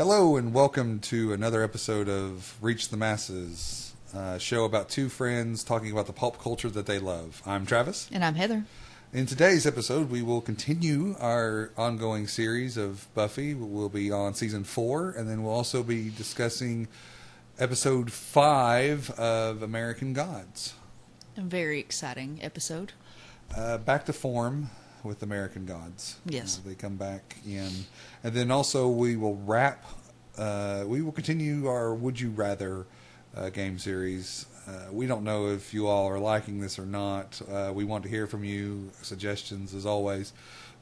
Hello and welcome to another episode of Reach the Masses, a show about two friends talking about the pulp culture that they love. I'm Travis. And I'm Heather. In today's episode, we will continue our ongoing series of Buffy. We'll be on season four, and then we'll also be discussing episode five of American Gods. A very exciting episode. Uh, back to form with American Gods. Yes. Uh, they come back in. And then also, we will wrap, uh, we will continue our Would You Rather uh, game series. Uh, we don't know if you all are liking this or not. Uh, we want to hear from you, suggestions as always.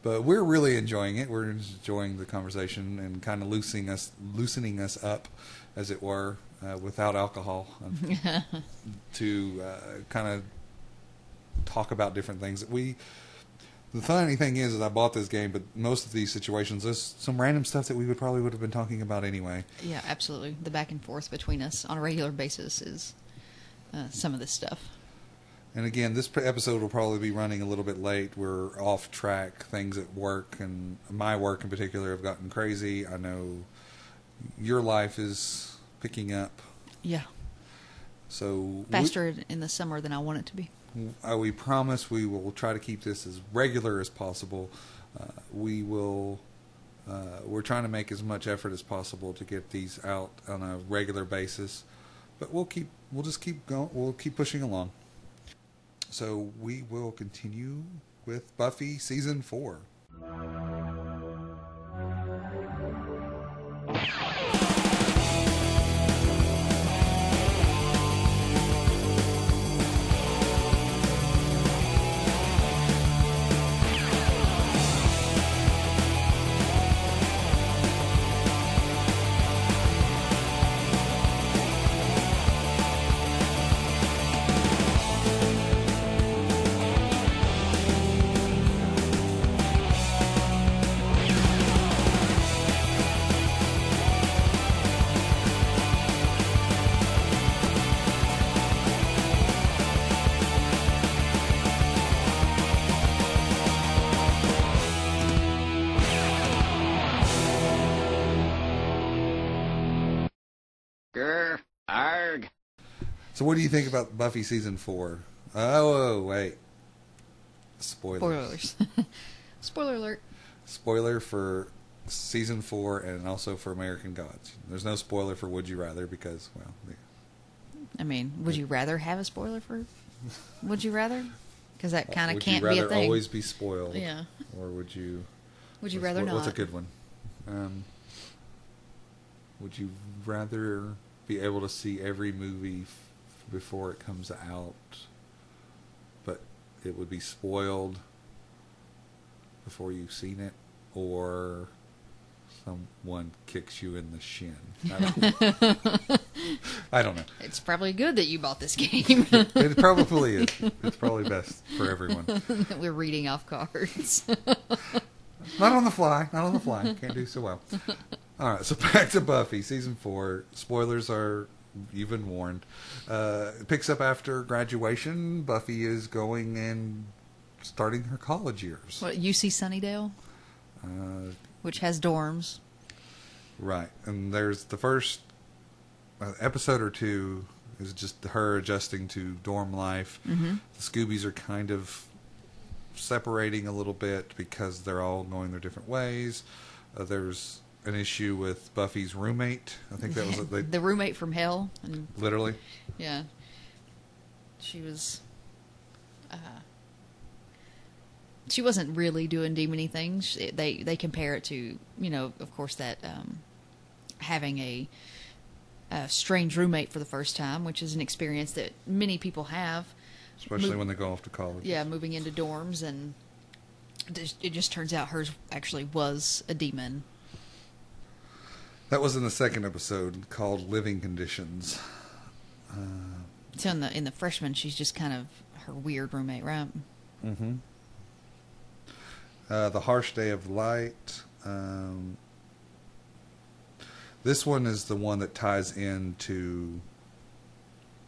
But we're really enjoying it. We're enjoying the conversation and kind of loosening us, loosening us up, as it were, uh, without alcohol, um, to uh, kind of talk about different things. We the funny thing is, is I bought this game, but most of these situations, there's some random stuff that we would probably would have been talking about anyway. Yeah, absolutely. The back and forth between us on a regular basis is uh, some of this stuff. And again, this episode will probably be running a little bit late. We're off track. Things at work and my work in particular have gotten crazy. I know your life is picking up. Yeah, So we- faster in the summer than I want it to be. Uh, we promise we will try to keep this as regular as possible. Uh, we will. Uh, we're trying to make as much effort as possible to get these out on a regular basis, but we'll keep. We'll just keep going. We'll keep pushing along. So we will continue with Buffy season four. Grr, arg. So what do you think about Buffy season four? Oh, wait. Spoilers. Spoilers. Spoiler alert. spoiler for season four and also for American Gods. There's no spoiler for Would You Rather because, well, the- I mean, would you rather have a spoiler for Would You Rather? Because that kind of can't be rather a thing. Would you rather always be spoiled? Yeah. Or would you? Would you rather what- not? What's a good one? Um, would you rather be able to see every movie f- before it comes out, but it would be spoiled before you've seen it, or someone kicks you in the shin? I don't, I don't know. It's probably good that you bought this game. It probably is. It's probably best for everyone. We're reading off cards. Not on the fly. Not on the fly. Can't do so well. All right. So back to Buffy season four. Spoilers are. You've been warned. Uh, picks up after graduation. Buffy is going and starting her college years. what, UC Sunnydale, Uh, which has dorms. right. And there's the first uh, episode or two is just her adjusting to dorm life. Mm-hmm. The Scoobies are kind of separating a little bit because they're all going their different ways. Uh, there's an issue with Buffy's roommate. I think that was they, the roommate from hell. And literally. Yeah. She was. Uh, she wasn't really doing demony things. She- They they compare it to you know of course that um, having a, a strange roommate for the first time, which is an experience that many people have. Especially Mo- when they go off to college. Yeah, moving into dorms and it it just turns out hers actually was a demon. That was in the second episode called Living Conditions. Uh, So in the in the freshman, she's just kind of her weird roommate, right? Mm-hmm. Uh, the harsh day of light. Um, this one is the one that ties into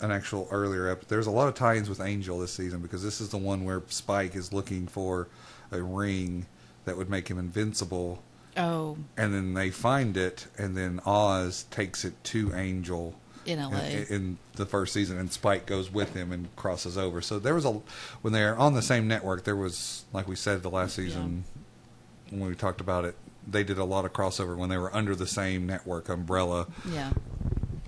an actual earlier episode. There's a lot of tie-ins with Angel this season because this is the one where Spike is looking for a ring that would make him invincible, Oh, and then they find it, and then Oz takes it to Angel in LA. in, in the first season, and Spike goes with him and crosses over. So there was a when they're on the same network. There was, like we said, the last season when we talked about it. They did a lot of crossover when they were under the same network umbrella. yeah.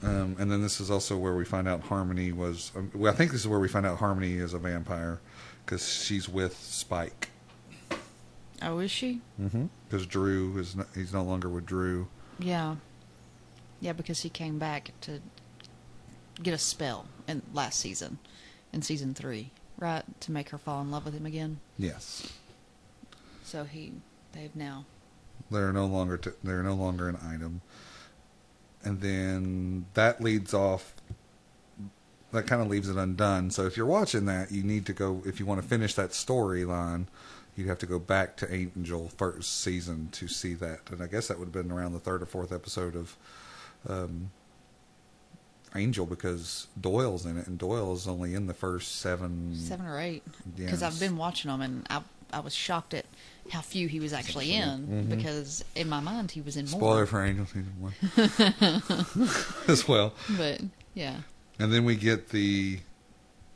Um, and then this is also where we find out Harmony was. Um, well, I think this is where we find out Harmony is a vampire because she's with Spike. Oh, is she? Mm-hmm. Because Dru is no, he's no longer with Dru. Yeah. Yeah, because he came back to get a spell in last season, in season three, right, to make her fall in love with him again. Yes, So he, they've now. they're no longer t- they're no longer an item. And then that leads off. That kind of leaves it undone. So if you're watching that, you need to go. If you want to finish that storyline, you'd have to go back to Angel first season to see that. And I guess that would have been around the third or fourth episode of um, Angel because Doyle's in it, and Doyle is only in the first seven. seven or eight because I've been watching them and I I was shocked at how few he was actually in because in my mind he was in more. Spoiler for Angel season one as well. But yeah, And then we get the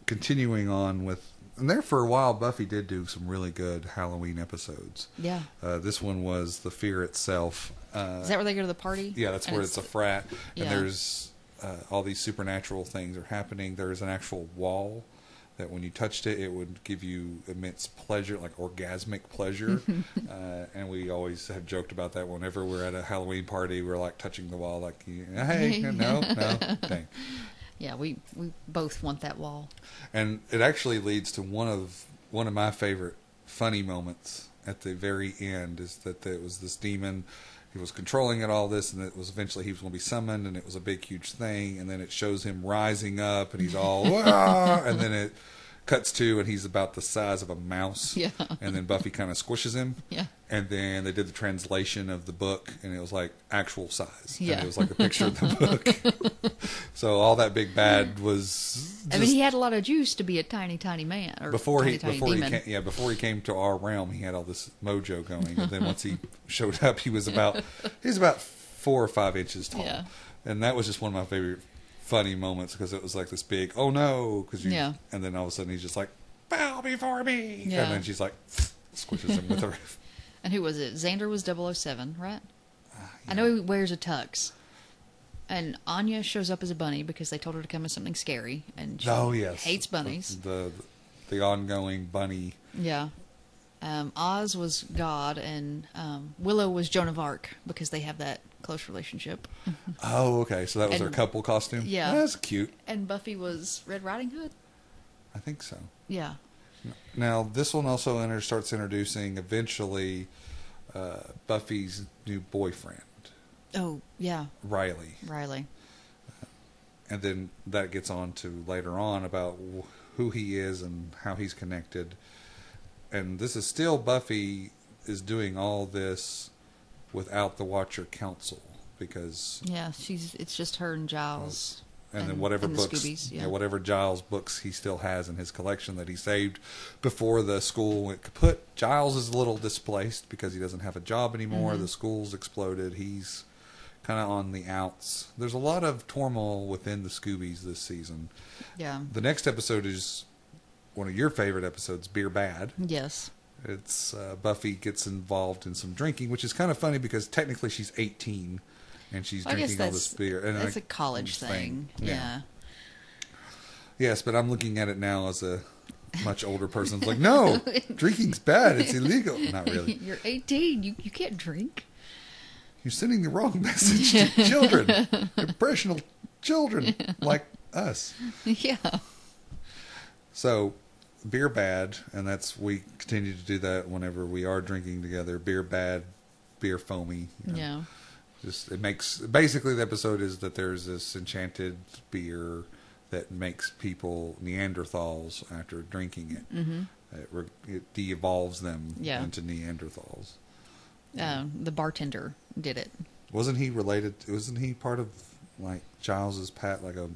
continuing on with, and there for a while, Buffy did do some really good Halloween episodes. yeah. Uh, this one was the fear itself. Uh, Is that where they go to the party? yeah, that's And where it's, a frat, yeah. and there's uh, all these supernatural things are happening. There's an actual wall that when you touched it, it would give you immense pleasure, like orgasmic pleasure. uh, and we always have joked about that whenever we're at a Halloween party, we're like touching the wall, like, hey, no, no, dang. Yeah, we we both want that wall. and it actually leads to one of one of my favorite funny moments at the very end is that there was this demon he was controlling it all this and it was eventually he was going to be summoned and it was a big huge thing and then it shows him rising up and he's all and then it cuts to and he's about the size of a mouse Yeah. and then buffy kind of squishes him Yeah. and then they did the translation of the book and it was like actual size Yeah. and it was like a picture of the book so all that big bad was I mean, he had a lot of juice to be a tiny, tiny man. Or before tiny, he tiny before demon. he came, yeah before he came to our realm he had all this mojo going and then once he showed up he was about he was about four or five inches tall Yeah. and that was just one of my favorite funny moments because it was like this big oh no because you Yeah. and then all of a sudden he's just like bow before me Yeah. and then she's like squishes him with her And who was it? Xander was 007, right? Ah, I know he wears a tux. And Anya shows up as a bunny because they told her to come as something scary, and she oh yes hates bunnies. the the ongoing bunny Yeah. Um, Oz was God, and um, Willow was Joan of Arc because they have that close relationship. oh okay so that was And- their couple costume yeah. that's cute And Buffy was Red Riding Hood. I think so Yeah. Now, this one also enter, starts introducing eventually uh, Buffy's new boyfriend, Oh, yeah, Riley. Riley. And then that gets on to later on about wh- who he is and how he's connected. And this is still Buffy is doing all this without the Watcher Council because Yeah, she's. It's just her and Giles. and, then whatever and books, Scoobies, yeah. yeah. whatever Giles books he still has in his collection that he saved before the school went kaput. Giles is a little displaced because he doesn't have a job anymore. Mm-hmm. The school's exploded. He's kind of on the outs. There's a lot of turmoil within the Scoobies this season. Yeah. The next episode is one of your favorite episodes, Beer Bad. Yes. It's uh, Buffy gets involved in some drinking, which is kind of funny because technically she's 18 and she's guess drinking all this beer. And that's I- a college thing. Yeah. Yeah. Yes, but I'm looking at it now as a much older person. It's like, no, drinking's bad. It's illegal. Not really. You're 18. You you can't drink. You're sending the wrong message to children, impressionable children like us. yeah. So, beer bad, and that's we continue to do that whenever we are drinking together. Beer bad, beer foamy. you know. Yeah. Just it makes basically the episode is that there's this enchanted beer that makes people Neanderthals after drinking it. Mm-hmm. It, re- it de-evolves them Yeah. into Neanderthals. Um, the bartender did it. Wasn't he related? Wasn't he part of like Giles's pat? Like a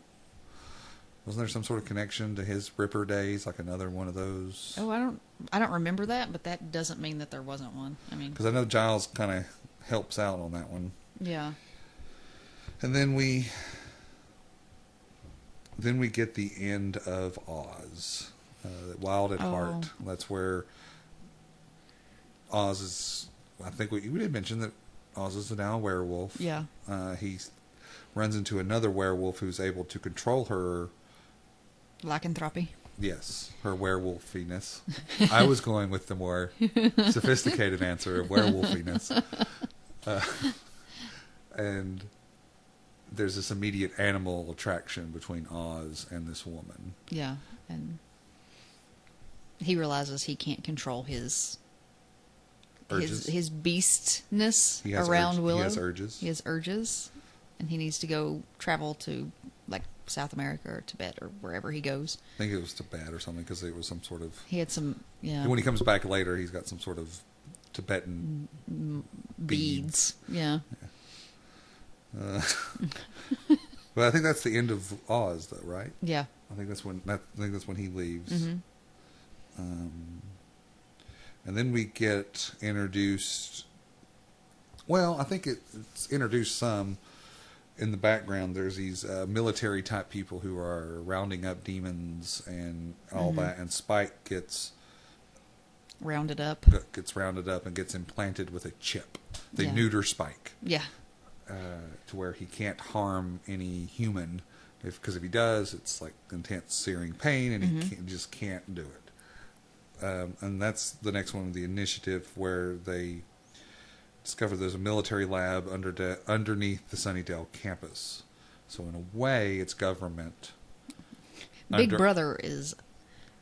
wasn't there some sort of connection to his Ripper days? Like another one of those? Oh, I don't I don't remember that, but that doesn't mean that there wasn't one. I mean, Because I know Giles kind of helps out on that one. Yeah. And then we then we get the end of Oz, uh, Wild at Oh. Heart. That's where Oz is. I think we, we did mention that Oz is now a werewolf. Yeah. Uh, he runs into another werewolf who's able to control her. Lycanthropy. Yes, her werewolfiness. I was going with the more sophisticated answer of werewolfiness. Uh, and there's this immediate animal attraction between Oz and this woman. Yeah. And he realizes he can't control his Urges. his his beastness around urge- Willow. He has urges. He has urges, and he needs to go travel to South America or Tibet or wherever he goes. I think it was Tibet or something because it was some sort of. He had some yeah When he comes back later, he's got some sort of Tibetan. beads. Yeah, Uh, but I think that's the end of Oz, though, right? yeah. I think that's when that, I think that's when he leaves. hmm Um, and then we get introduced. Well, I think it, it's introduced some in the background. There's these uh, military type people who are rounding up demons and all Mhm. that, and Spike gets Rounded up. gets rounded up and gets implanted with a chip. They Yeah. neuter Spike Yeah, uh, to where he can't harm any human. If because if he does, it's like intense searing pain, and Mhm. he can't, just can't do it. Um, and that's the next one of the initiative where they discover there's a military lab under de- underneath the Sunnydale campus. So in a way, it's government. Big Under- Brother is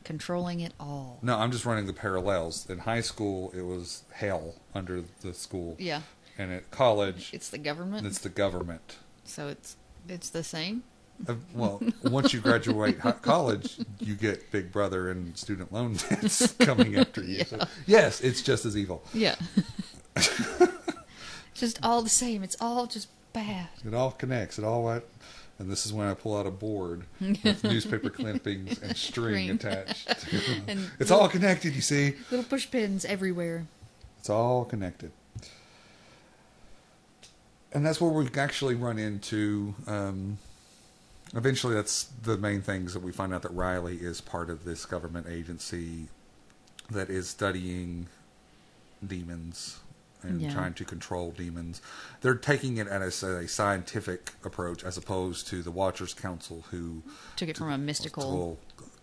controlling it all. No, I'm just running the parallels. In high school, it was hell under the school, Yeah, and at college, it's the government, it's the government. so it's it's the same. Uh, well, once you graduate college, you get Big Brother and student loan debts coming after you. So, yes, it's just as evil. Yeah, just all the same. It's all just bad. It all connects. It all went. And this is when I pull out a board with newspaper clippings and string attached. And it's all connected. You see, Little push pins everywhere. it's all connected. And that's where we actually run into. Um, eventually, that's the main things that we find out that Riley is part of this government agency that is studying demons and Yeah. trying to control demons. They're taking it as a scientific approach as opposed to the Watchers Council, who Took it from a mystical.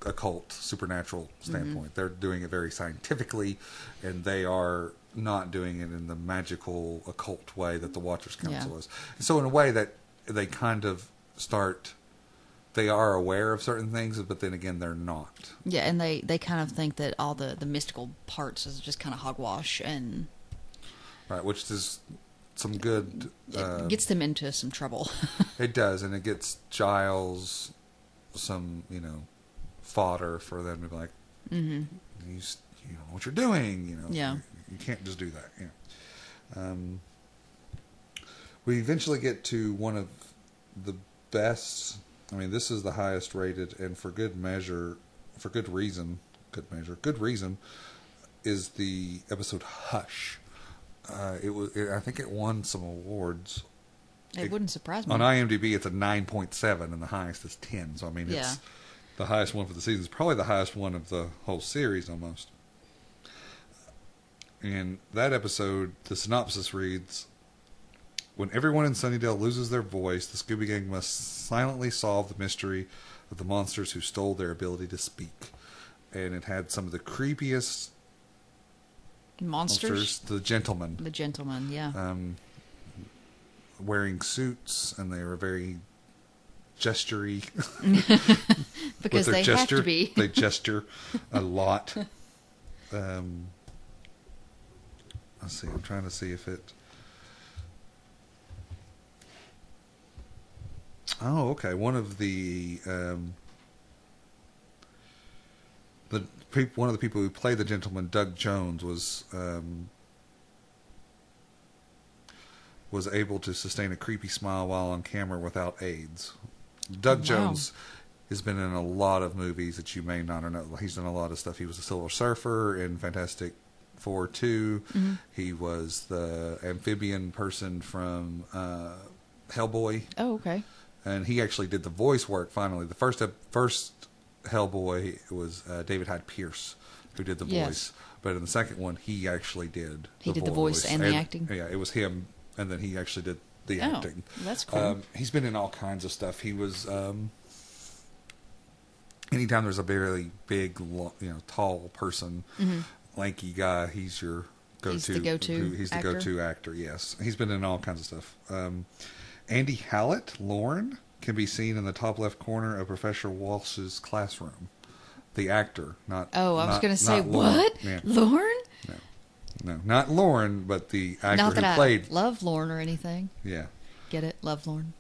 occult, supernatural mm-hmm. standpoint. They're doing it very scientifically, and they are not doing it in the magical occult way that the Watchers Council Yeah. is. So in a way that they kind of start they are aware of certain things, but then again they're not. Yeah, and they, they kind of think that all the, the mystical parts is just kind of hogwash, and Right, which is some good it uh, gets them into some trouble. It does, and it gets Giles some, you know, fodder for them to be like, mm-hmm. you, you know what you're doing, you know. Yeah. You, you can't just do that. Yeah. Um, we eventually get to one of the best. I mean, this is the highest rated, and for good measure, for good reason, good measure, good reason, is the episode Hush. Uh, it was. It, I think it won some awards. It wouldn't surprise me. On IMDb, it's a 9.7, and the highest is 10. So, I mean, Yeah. it's the highest one for the season. It's probably the highest one of the whole series almost. And that episode, the synopsis reads When everyone in Sunnydale loses their voice, the Scooby Gang must silently solve the mystery of the monsters who stole their ability to speak. And it had some of the creepiest Monsters? monsters, the gentlemen The gentleman, yeah. um, wearing suits, and they were very gestury. because they gesture. have to be. they gesture a lot. Um, let's see. I'm trying to see if it. Oh, okay. One of the um, one of the people who played the gentleman, Doug Jones, was um, was able to sustain a creepy smile while on camera without aids. Doug Wow. Jones has been in a lot of movies that you may not know. He's done a lot of stuff. He was a Silver Surfer in Fantastic Four 2 Mm-hmm. He was the amphibian person from uh, Hellboy, Oh, okay. and he actually did the voice work. Finally, the first first Hellboy was uh, David Hyde Pierce who did the Yes. voice, but in the second one, he actually did. He did the voice and the acting? Yeah, it was him, and then he actually did the Oh, acting. that's cool. Um, he's been in all kinds of stuff. He was. Um, anytime there's a very big, you know, tall person, lanky guy, he's your go-to. Mm-hmm. He's the go-to He's the actor? go-to actor. Yes, he's been in all kinds of stuff. Um, Andy Hallett, Lorne, can be seen in the top left corner of Professor Walsh's classroom. The actor, not. Oh, I was going to say, not Lorne. what? Yeah. Lorne? No, no, not Lorne, but the actor Not that who I played. love Lorne or anything. Yeah. Get it? Love Lorne.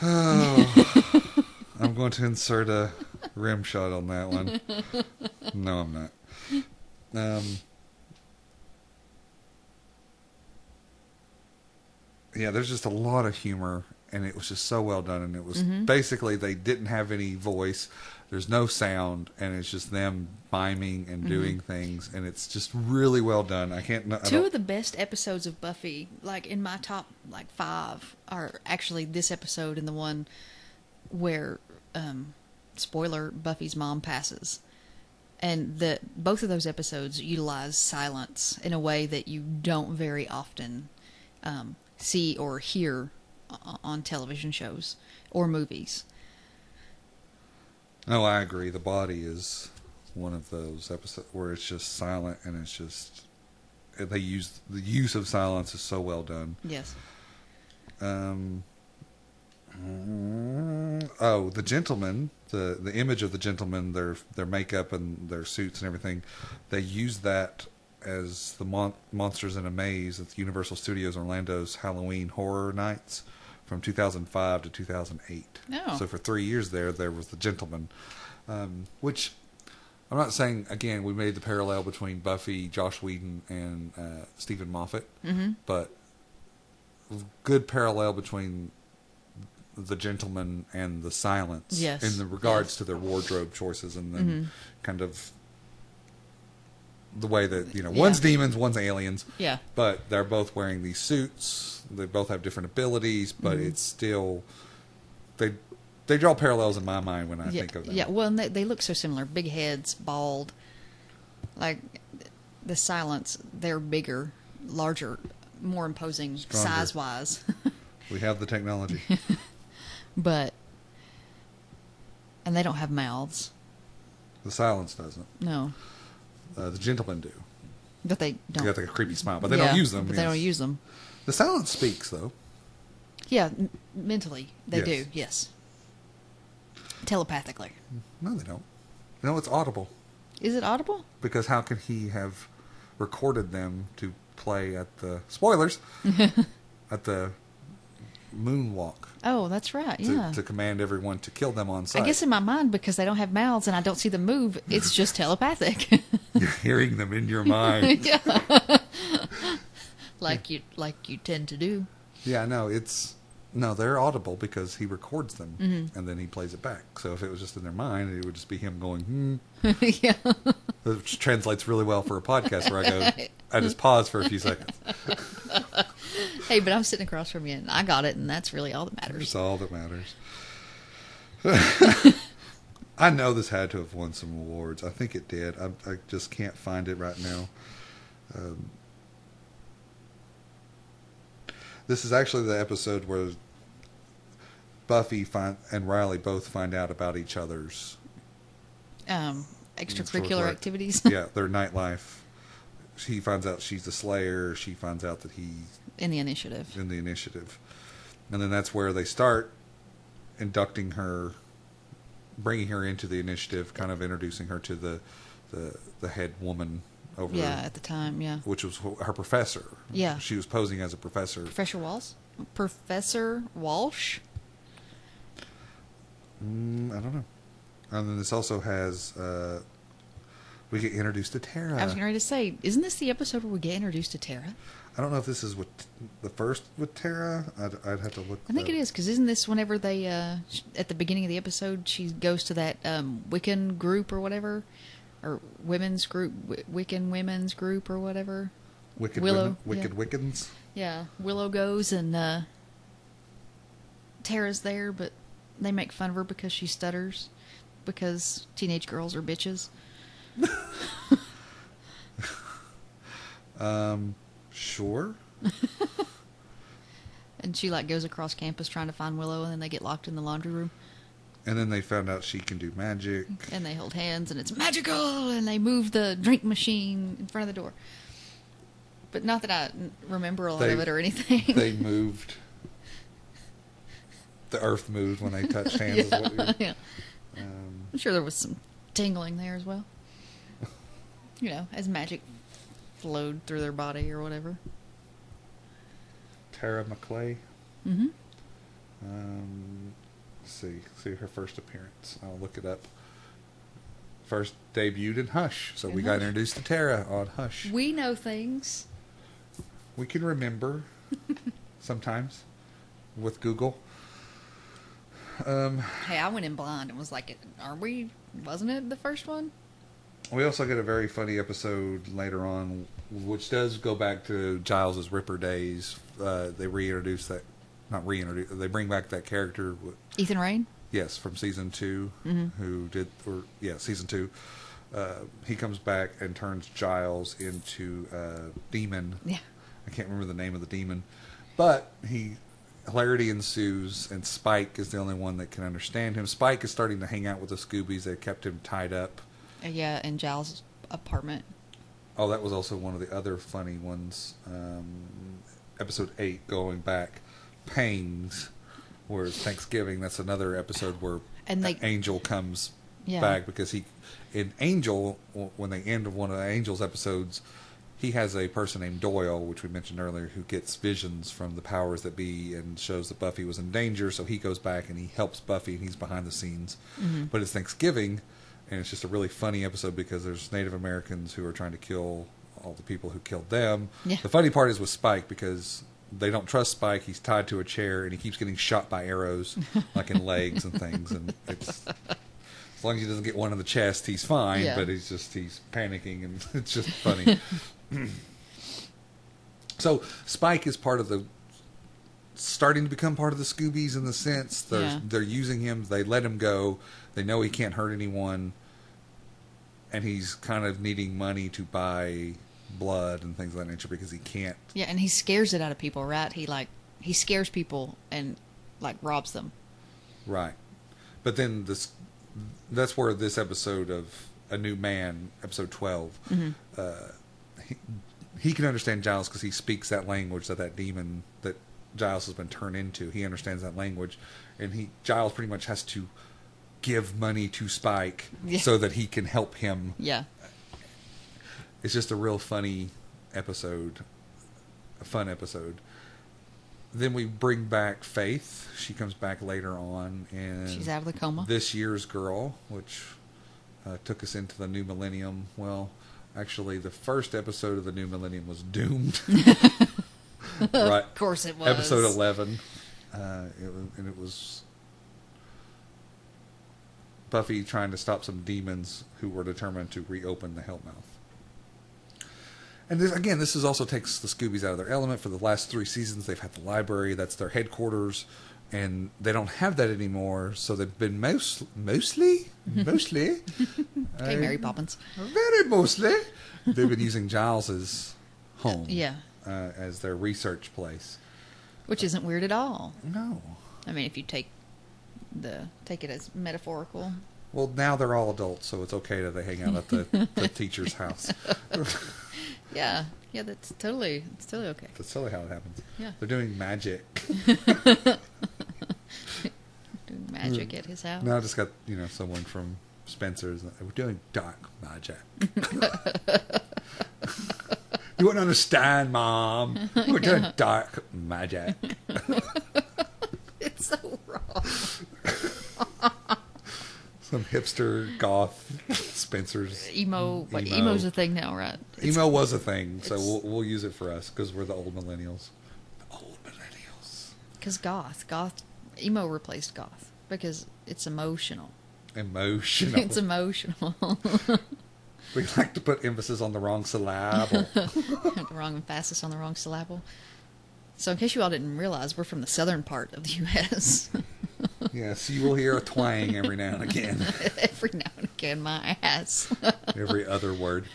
Oh, I'm going to insert a rim shot on that one. No, I'm not. Um, yeah, there's just a lot of humor, and it was just so well done. And it was Mm-hmm. basically they didn't have any voice. There's no sound, and it's just them miming and Mm-hmm. doing things, and it's just really well done. I can't. I Two of the best episodes of Buffy, like in my top like five, are actually this episode and the one where, um, spoiler, Buffy's mom passes, and the both of those episodes utilize silence in a way that you don't very often um, see or hear on television shows or movies. No, I agree. The body is one of those episodes where it's just silent and it's just they use the use of silence is so well done. Yes. Um, oh, the gentleman, the the image of the gentleman, their their makeup and their suits and everything, they use that as the mon- monsters in a maze at the Universal Studios Orlando's Halloween Horror Nights from 2005 to 2008. Oh. So for three years there, there was the gentleman, um, which I'm not saying again we made the parallel between Buffy, Joss Whedon, and uh, Steven Moffat, Mm-hmm. but good parallel between the gentleman and the silence Yes, in the regards yes. to their wardrobe choices and then Mhm. kind of the way that you know Yeah. one's demons one's aliens Yeah. but they're both wearing these suits they both have different abilities but Mm-hmm. it's still they they draw parallels in my mind when i yeah, think of them Yeah, well, and they, they look so similar. Big heads, bald. Like the silence, they're bigger, larger, more imposing size wise. we have the technology but and they don't have mouths. the silence doesn't No, uh, the gentlemen do but they don't. They got like a creepy smile but they Yeah, don't use them But they don't use them. the silence speaks though Yeah, m- mentally they Yes. do. Yes. Telepathically. no they don't no it's audible Is it audible? because how can he have recorded them to play at the spoilers at the moonwalk Oh, that's right. to, Yeah. to command everyone to kill them on sight? I guess in my mind, because they don't have mouths and I don't see them move, it's just telepathic. you're hearing them in your mind. yeah. like you like you tend to do. yeah, no, it's no, they're audible because he records them Mm-hmm. and then he plays it back. So if it was just in their mind, it would just be him going, hmm, yeah. which translates really well for a podcast where I go, I just pause for a few seconds. Hey, but I'm sitting across from you and I got it and that's really all that matters. That's all that matters. I know this had to have won some awards. I think it did. I, I just can't find it right now. Um, this is actually the episode where Buffy find, and Riley both find out about each other's Um extracurricular activities yeah their nightlife. He finds out she's the Slayer. She finds out that he's in the initiative. in the initiative, and then that's where they start inducting her, bringing her into the initiative, kind of introducing her to the the, the head woman over, Yeah, at the time, yeah. which was her professor. Yeah. she was posing as a professor. Professor Walsh? Professor Walsh? Mm, I don't know. And then this also has uh, we get introduced to Tara. I was ready to say, isn't this the episode where we get introduced to Tara? I don't know if this is with the first with Tara. I'd, I'd have to look. I think it is because isn't this whenever they uh, sh- at the beginning of the episode she goes to that um, Wiccan group or whatever, or women's group, w- Wiccan women's group or whatever. Wicked Willow, women, wicked yeah. Wiccans. Yeah, Willow goes and uh, Tara's there, but they make fun of her because she stutters because teenage girls are bitches. Um, sure. And she like goes across campus trying to find Willow, and then they get locked in the laundry room, And then they found out she can do magic. and they hold hands, and it's magical, and they move the drink machine in front of the door. But not that I remember a lot They- of it or anything. They moved. The earth moved when they touched hands. what we were- yeah. um, I'm sure there was some tingling there as well. You know, as magic flowed through their body or whatever. Tara McClay. Mm-hmm. Um, let's see, see her first appearance. I'll look it up. First debuted in Hush, so In we got introduced to Tara on Hush. We know things. We can remember sometimes with Google. Um, Hey, I went in blind and was like, "Are we? Wasn't it the first one?" we also get a very funny episode later on, which does go back to Giles's Ripper days. Uh, they reintroduce that, not reintroduce. They bring back that character. Ethan Rayne. Yes, from season 2 Mhm. who did, or yeah, season two. Uh, he comes back and turns Giles into a demon. Yeah. I can't remember the name of the demon, but he hilarity ensues, and Spike is the only one that can understand him. Spike is starting to hang out with the Scoobies. They kept him tied up. Uh, yeah, in Giles' apartment. Oh, that was also one of the other funny ones. Um, episode eight, going back, Pangs, where it's Thanksgiving. That's another episode where And they- Angel comes Yeah. back because he, in Angel, when they end of one of the Angel's episodes, he has a person named Doyle, which we mentioned earlier, who gets visions from the powers that be and shows that Buffy was in danger. So he goes back and he helps Buffy, and he's behind the scenes. Mhm. But it's Thanksgiving, and it's just a really funny episode because there's Native Americans who are trying to kill all the people who killed them. Yeah. The funny part is with Spike because they don't trust Spike. He's tied to a chair and he keeps getting shot by arrows, like in legs and things. And it's as long as he doesn't get one in the chest, he's fine. Yeah. But he's just he's panicking and it's just funny. so Spike is part of the starting to become part of the Scoobies in the sense they're Yeah. they're using him. They let him go. They know he can't hurt anyone, and he's kind of needing money to buy blood and things of that nature because he can't. Yeah, and he scares it out of people, right? He like he scares people and like robs them. Right, but then this that's where this episode of A New Man, episode 12 Mhm. uh, he, he can understand Giles because he speaks that language that that demon that Giles has been turned into. He understands that language, and he Giles pretty much has to give money to Spike Yeah. so that he can help him. Yeah. It's just a real funny episode, a fun episode. Then we bring back Faith. She comes back later on, and She's out of the coma. This year's girl, which uh, took us into the new millennium. Well, actually, the first episode of the new millennium was doomed. right, Of course it was. episode eleven. Uh, it was, and it was Buffy trying to stop some demons who were determined to reopen the Hellmouth. And this, again, this is also takes the Scoobies out of their element. For the last three seasons, they've had the library; that's their headquarters, and they don't have that anymore. So they've been most, mostly, mostly, Okay, uh, Mary Poppins. very mostly, they've been using Giles's home, Yeah. uh, as their research place. Which isn't weird at all. No, I mean, if you take the take it as metaphorical. well, now they're all adults, so it's okay that they hang out at the, the teacher's house. Yeah. Yeah, that's totally it's totally okay. That's totally how it happens. Yeah. They're doing magic. Doing magic at his house. Now I just got you know someone from Spencer's. We're doing dark magic. you wouldn't understand, Mom. We're doing dark magic. It's so wrong. Some hipster goth Spencer's Emo, what, Emo. emo's a thing now, right? It's- emo was a thing, so we'll we'll use it for us because we're the old millennials. The old millennials. Because goth, goth, emo replaced goth because it's emotional. Emotional. it's emotional. We like to put emphasis on the wrong syllable. the wrong emphasis on the wrong syllable. So, in case you all didn't realize, we're from the southern part of the U.S. yes, you will hear a twang every now and again. Every now and again, my ass. Every other word.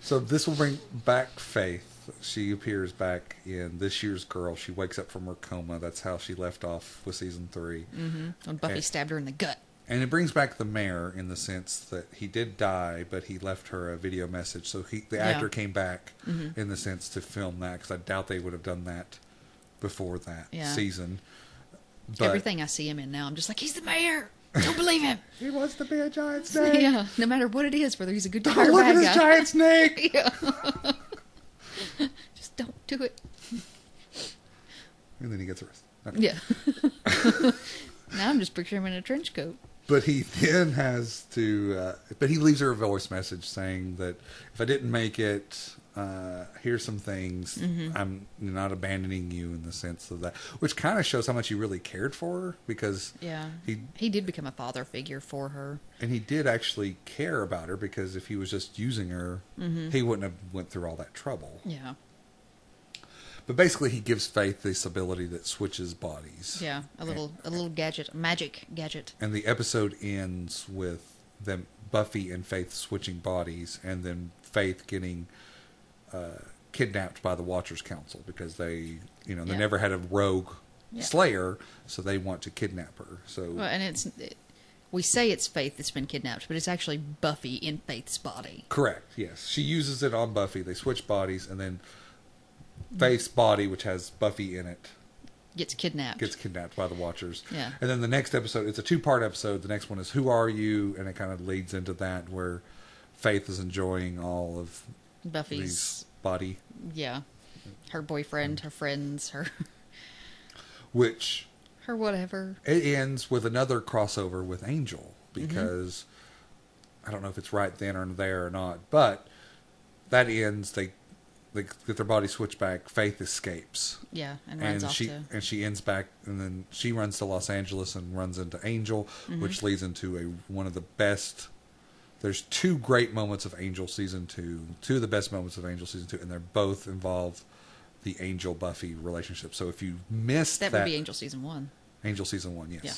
So this will bring back Faith. She appears back in this year's Girl. She wakes up from her coma. That's how she left off with season 3 mm-hmm. When Buffy Okay. stabbed her in the gut. And it brings back the mayor in the sense that he did die, but he left her a video message. So he, the Yeah. actor came back in the sense to film that because I doubt they would have done that before that Yeah. season. But Everything I see him in now, I'm just like, he's the mayor. Don't believe him. He wants to be a giant snake. yeah, no matter what it is, whether he's a good guy Oh, or look bad at this guy. giant snake. yeah. just don't do it. And then he gets arrested. Okay. Yeah. now I'm just picturing him in a trench coat. But he then has to. Uh, but he leaves her a voice message saying that if I didn't make it, uh, here's some things. Mm-hmm. I'm not abandoning you in the sense of that, which kind of shows how much he really cared for her because Yeah. he He did become a father figure for her. and he did actually care about her because if he was just using her, he wouldn't have went through all that trouble. Yeah. But basically, he gives Faith this ability that switches bodies. Yeah. A little a little gadget, magic gadget. and the episode ends with them Buffy and Faith switching bodies, and then Faith getting uh, kidnapped by the Watchers Council because they, you know, they Yeah. never had a rogue Yeah. Slayer, so they want to kidnap her. So Well, and it's it, we say it's Faith that's been kidnapped, but it's actually Buffy in Faith's body. correct, yes, she uses it on Buffy. They switch bodies, and then Faith's body, which has Buffy in it, Gets kidnapped. gets kidnapped by the Watchers. Yeah. And then the next episode, it's a two part episode. The next one is Who Are You? And it kind of leads into that where Faith is enjoying all of Buffy's these body, yeah. Her boyfriend, her friends, her which her whatever. it ends with another crossover with Angel Mm-hmm. because I don't know if it's right then or there or not, but that ends. They they get their body switched back. Faith escapes. Yeah, and runs and off she to and she ends back and then she runs to Los Angeles and runs into Angel, Mm-hmm. which leads into a one of the best. There's two great moments of Angel season two, two of the best moments of Angel season two, and they're both involve the Angel Buffy relationship. So if you missed that that, would be Angel season one. Angel season one, yes. Yeah.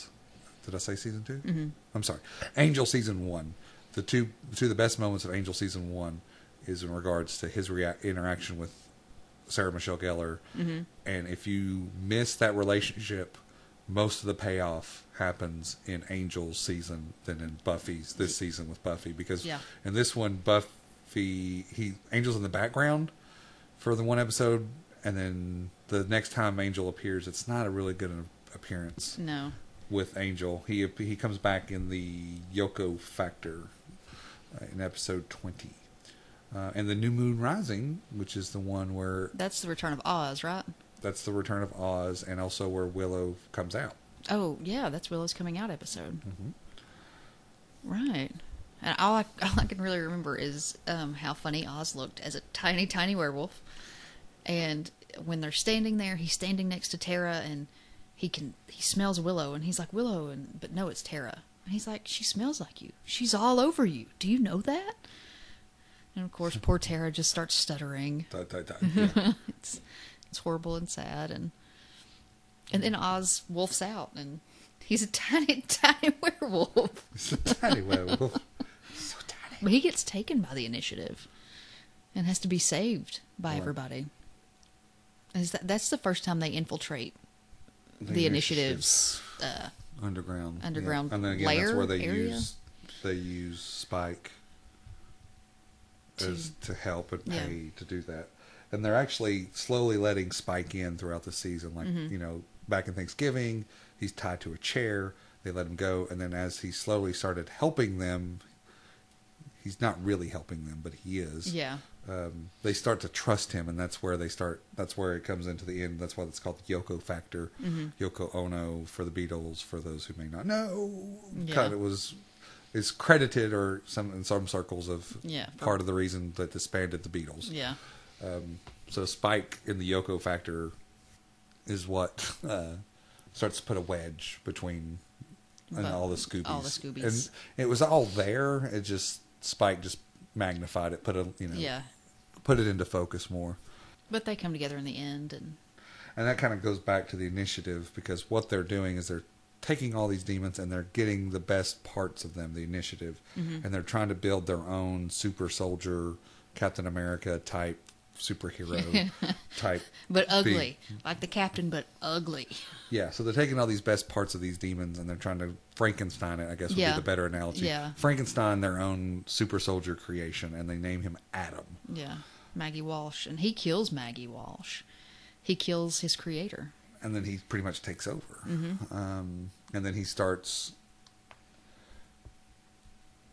Did I say season 2 Mm-hmm. I'm sorry, Angel season one. The two two of the best moments of Angel season one is in regards to his rea- interaction with Sarah Michelle Gellar, Mm-hmm. and if you miss that relationship, most of the payoff happens in Angel's season than in Buffy's this season with Buffy because Yeah. in this one Buffy he Angel's in the background for the one episode, and then the next time Angel appears, it's not a really good appearance No. with Angel. He he comes back in the Yoko Factor uh, in episode twenty, uh, and the New Moon Rising, which is the one where That's the return of Oz, right? that's the return of Oz, and also where Willow comes out. Oh, yeah, that's Willow's coming out episode. Mhm. Right. And all I, all I can really remember is um, how funny Oz looked as a tiny, tiny werewolf. And when they're standing there, he's standing next to Tara, and he can he smells Willow, and he's like Willow, and but no, it's Tara. And he's like, she smells like you. She's all over you. Do you know that? And of course, poor Tara just starts stuttering. Da, da, da. Yeah. it's it's horrible and sad and and then Oz wolfs out and he's a tiny tiny werewolf He's a tiny werewolf. So tiny. but he gets taken by the initiative and has to be saved by Right. everybody is that that's the first time they infiltrate the, The initiative's uh, underground Underground yeah. and then again that's layer where they area? use they use spike To- as to help and Yeah. pay to do that and they're actually slowly letting spike in throughout the season like Mm-hmm. you know back in thanksgiving he's tied to a chair they let him go and then as he slowly started helping them he's not really helping them but he is yeah um, they start to trust him, and that's where they start. That's where it comes into the end. That's why it's called the Yoko factor. Mm-hmm. Yoko Ono for the Beatles. For those who may not know, Yeah. kind of was is credited or some in some circles of Yeah. part of the reason that disbanded the Beatles. yeah Um, so Spike in the Yoko factor is what uh, starts to put a wedge between and all the Scoobies. all the Scoobies. and it was all there. It just Spike just magnified it, put a you know, Yeah. put it into focus more. But they come together in the end, and And that kind of goes back to the initiative because what they're doing is they're taking all these demons and they're getting the best parts of them, the initiative, Mm-hmm. and they're trying to build their own super soldier, Captain America type superhero type. but ugly, like the captain, but ugly. Yeah, so they're taking all these best parts of these demons and they're trying to Frankenstein it. I guess would Yeah. be the better analogy. Yeah. Frankenstein their own super soldier creation, and they name him Adam. Yeah, Maggie Walsh, and he kills Maggie Walsh. He kills his creator. and then he pretty much takes over. Mm-hmm. Um, and then he starts,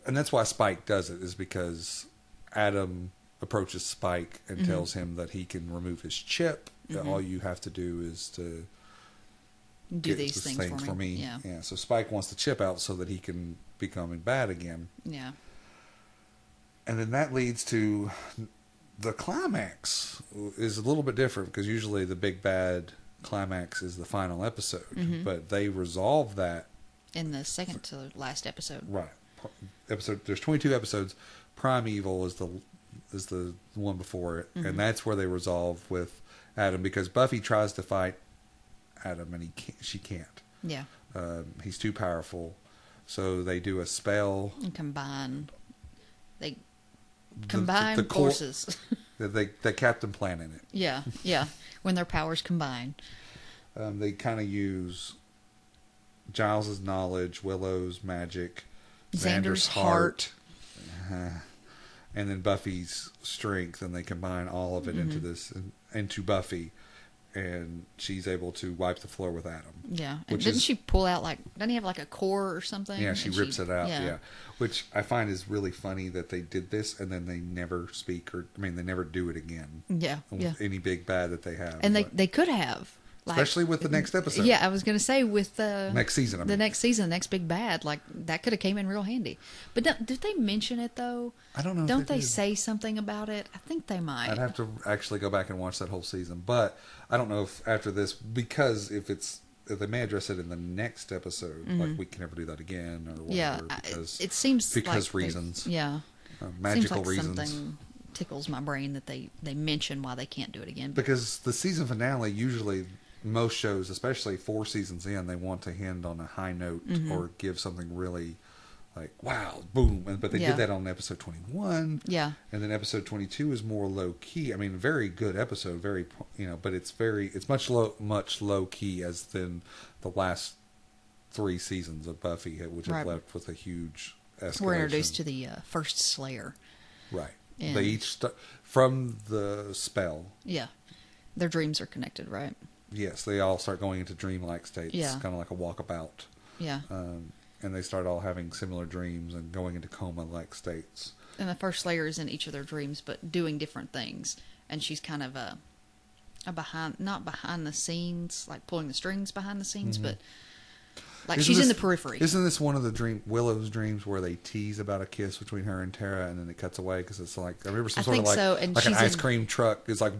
and that's why Spike does it is because Adam approaches Spike and Mm-hmm. tells him that he can remove his chip. That all you have to do is to Do these things thing for me. Yeah, Yeah. So Spike wants the chip out so that he can become bad again. yeah, and then that leads to the climax is a little bit different because usually the big bad climax is the final episode Mm-hmm. but they resolve that in the second to last episode. right episode there's 22 episodes primeval is the is the one before it Mm-hmm. and that's where they resolve with adam because buffy tries to fight adam and he can't, she can't Yeah, um, he's too powerful so they do a spell and combine. They The- combine the core- forces. that they that captain planet it yeah, yeah. When their powers combine. Um, they kind of use Giles's knowledge, Willow's magic, Xander's Xander's heart, uh, and then Buffy's strength, and they combine all of it into Mm-hmm. this into Buffy, and she's able to wipe the floor with Adam. Yeah, and didn't is- she pull out like? Doesn't he have like a core or something? Yeah, she And rips it out. Yeah. yeah. which I find is really funny that they did this and then they never speak or I mean they never do it again. yeah, with yeah. Any big bad that they have, And they but- they could have, like, especially with the next episode. Yeah, I was gonna say with the Next season, I the next season, the next big bad, like that could have came in real handy. But don't, did they mention it though? I don't know Don't they they, say something about it? I think they might. I'd have to actually go back and watch that whole season, but I don't know if after this because if it's if they may address it in the next episode, like we can never do that again or whatever. Mm-hmm. yeah, because it seems because like they- reasons, Yeah, uh, magical like reasons. Something tickles my brain that they they mention why they can't do it again. Because the season finale usually most shows, especially four seasons in, they want to end on a high note Mm-hmm. or give something really like wow, boom. And- But they Yeah. did that on episode twenty one. yeah, And then episode 22 is more low key. I mean, very good episode, very you know, but it's very it's much low much low key as than the last three seasons of Buffy, which have left with a huge escalation. we're introduced to the uh, first Slayer. right. and- They each st- from the spell. Yeah, their dreams are connected, right? Yes, they all start going into dreamlike states, Yeah. kind of like a walkabout, Yeah, um, and they start all having similar dreams and going into coma-like states. and the first Slayer is in each of their dreams, but doing different things. And she's kind of a, a behind, not behind the scenes, like pulling the strings behind the scenes, but like Mm-hmm. Isn't she's in the periphery. Isn't this one of the dream Willow's dreams where they tease about a kiss between her and Tara, and then it cuts away because it's like I remember some I sort of like so, like an ice in- cream truck. It's like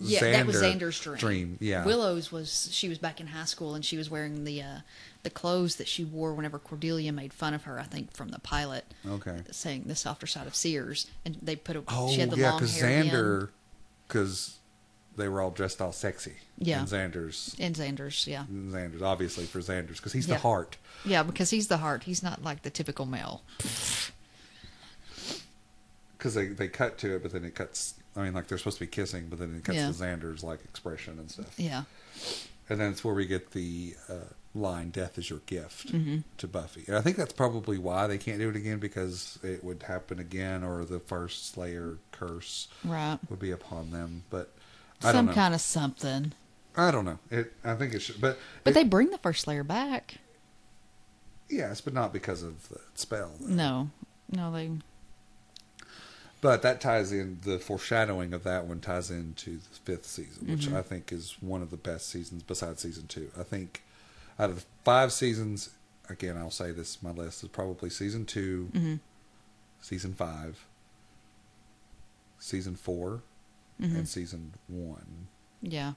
yeah, Xander that was Xander's dream. Dream, yeah. Willow's was she was back in high school and she was wearing the uh, the clothes that she wore whenever Cordelia made fun of her. I think from the pilot, Okay. saying the softer side of Sears, and they put a Oh she had the yeah, because. Xander, because they were all dressed all sexy. Yeah. And Xander's and Xander's, yeah, Xander's obviously for Xander's because he's Yeah. the heart. yeah, because he's the heart. He's not like the typical male. Because they they cut to it, but then it cuts. I mean, like they're supposed to be kissing, but then it cuts Yeah. to Xander's like expression and stuff. Yeah, And then it's where we get the uh, line "Death is your gift" Mm-hmm. to Buffy, and I think that's probably why they can't do it again because it would happen again, or the first Slayer curse right. would be upon them. But I don't Some kind of something. I don't know. It. I think it should, but But it- they bring the first Slayer back. yes, but not because of the spell. though. No, no, they. But that ties in the foreshadowing of that one ties into the fifth season, which Mm-hmm. I think is one of the best seasons besides season two. I think out of the five seasons, again, I'll say this: my list is probably season 2 Mm-hmm. season five, season 4 Mm-hmm. and season one. Yeah,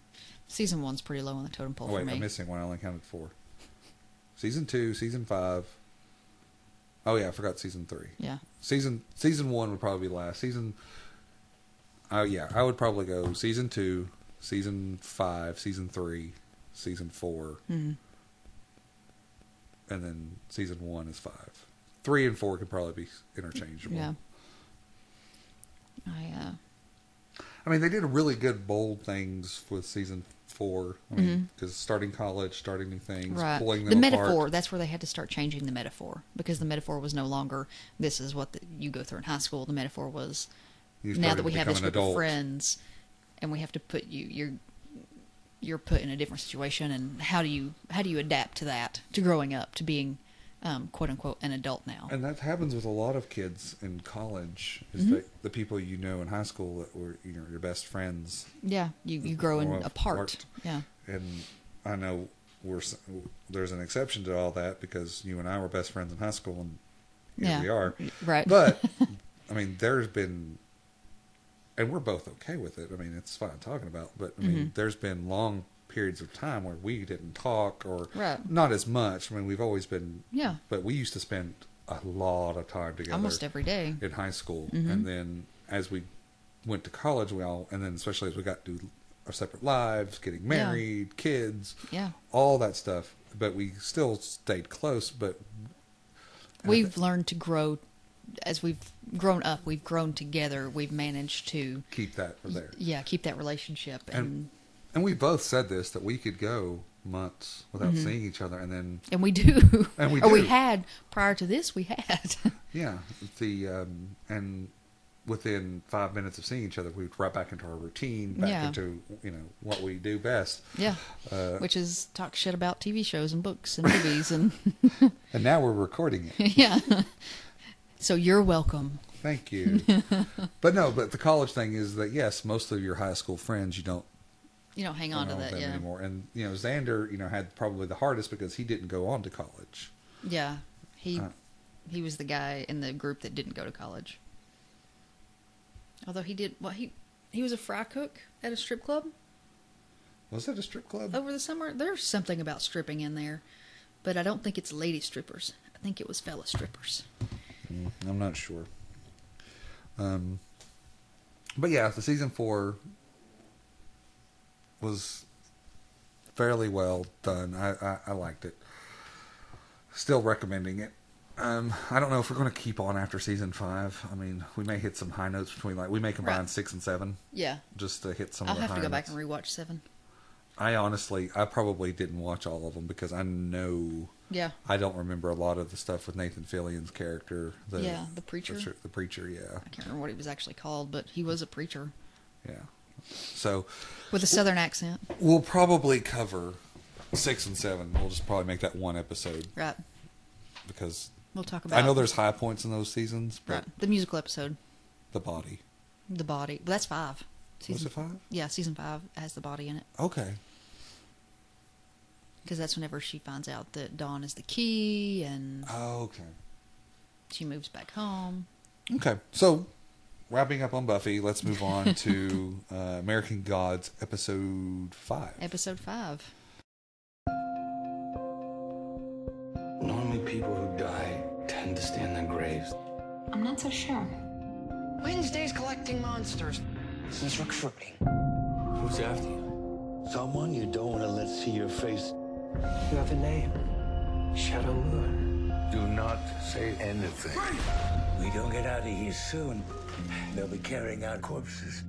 season one's pretty low on the totem pole Oh wait. I'm missing one. I only counted four. Season two, season five. Oh yeah, I forgot season three. Yeah, season season one would probably be last season. Oh yeah, I would probably go season two, season five, season three, season 4 Mhm. and then season one is five. Three and four could probably be interchangeable. Yeah. I uh, I mean, they did really good bold things with season four. I mean, because starting college, starting new things, Mm-hmm. right pulling the metaphor. apart. That's where they had to start changing the metaphor because the metaphor was no longer this is what the, you go through in high school. The metaphor was now that we have become this group of friends and we have to put you you're you're put in a different situation and how do you how do you adapt to that to growing up to being um, quote unquote an adult now And that happens with a lot of kids in college. Is Mm-hmm. that the people you know in high school that were you know your best friends, yeah you you grow in apart apart. yeah and I know we're there's an exception to all that because you and I were best friends in high school, and yeah we are. right But I mean, there's been, and we're both okay with it. I mean, it's fine talking about, but I mean, Mm-hmm. there's been long periods of time where we didn't talk or Right. not as much. I mean, we've always been, yeah but we used to spend a lot of time together almost every day in high school, Mhm. and then as we went to college, we all, and then especially as we got to our separate lives, getting married, kids, yeah all that stuff. But we still stayed close. But we've learned to grow as we've grown up we've grown together we've managed to keep that there. yeah keep that relationship and And- And we both said this that we could go months without Mm-hmm. seeing each other, and then and we do And we or we had prior to this we had yeah, the um, and within five minutes of seeing each other, we'd right back into our routine, back Yeah. into you know what we do best. yeah Uh, which is talk shit about TV shows and books and movies and and now we're recording it. yeah. So you're welcome. Thank you. but no, but the college thing is that yes, most of your high school friends you don't You don't hang on to that, yeah. anymore. And you know, Xander, you know, had probably the hardest because he didn't go on to college. Yeah. He Uh. he was the guy in the group that didn't go to college. Although he did well he he was a fry cook at a strip club Was that a strip club? over the summer. There's something about stripping in there. But I don't think it's lady strippers. I think it was fella strippers. Mm, I'm not sure. Um, but yeah, the season four was fairly well done. I, I, I liked it. Still recommending it. Um, I don't know if we're going to keep on after season five. I mean, we may hit some high notes between like we may combine Right. six and seven Yeah. just to hit some I'll have to go back notes. and rewatch seven. I honestly, I probably didn't watch all of them because I know Yeah. I don't remember a lot of the stuff with Nathan Fillion's character. The, Yeah, the preacher. The, the preacher, yeah, I can't remember what he was actually called, but he was a preacher yeah. So with a southern accent. we'll probably cover six and seven. We'll just probably make that one episode Right. because We'll talk about I know there's high points in those seasons, but right the musical episode, the body. the body. But that's five. Was it five? Yeah, season five has the body in it Okay. because that's whenever she finds out that Dawn is the key and Oh, okay. she moves back home. Okay. So, wrapping up on Buffy, let's move on to uh, American Gods episode five. Episode five. Normally, people who die tend to stay in their graves. I'm not so sure. Wednesday's collecting monsters. He's recruiting. Who's after you? Someone you don't want to let see your face. You have a name. Shadow Moon. Do not say anything. We don't get out of here soon. They'll be carrying out corpses.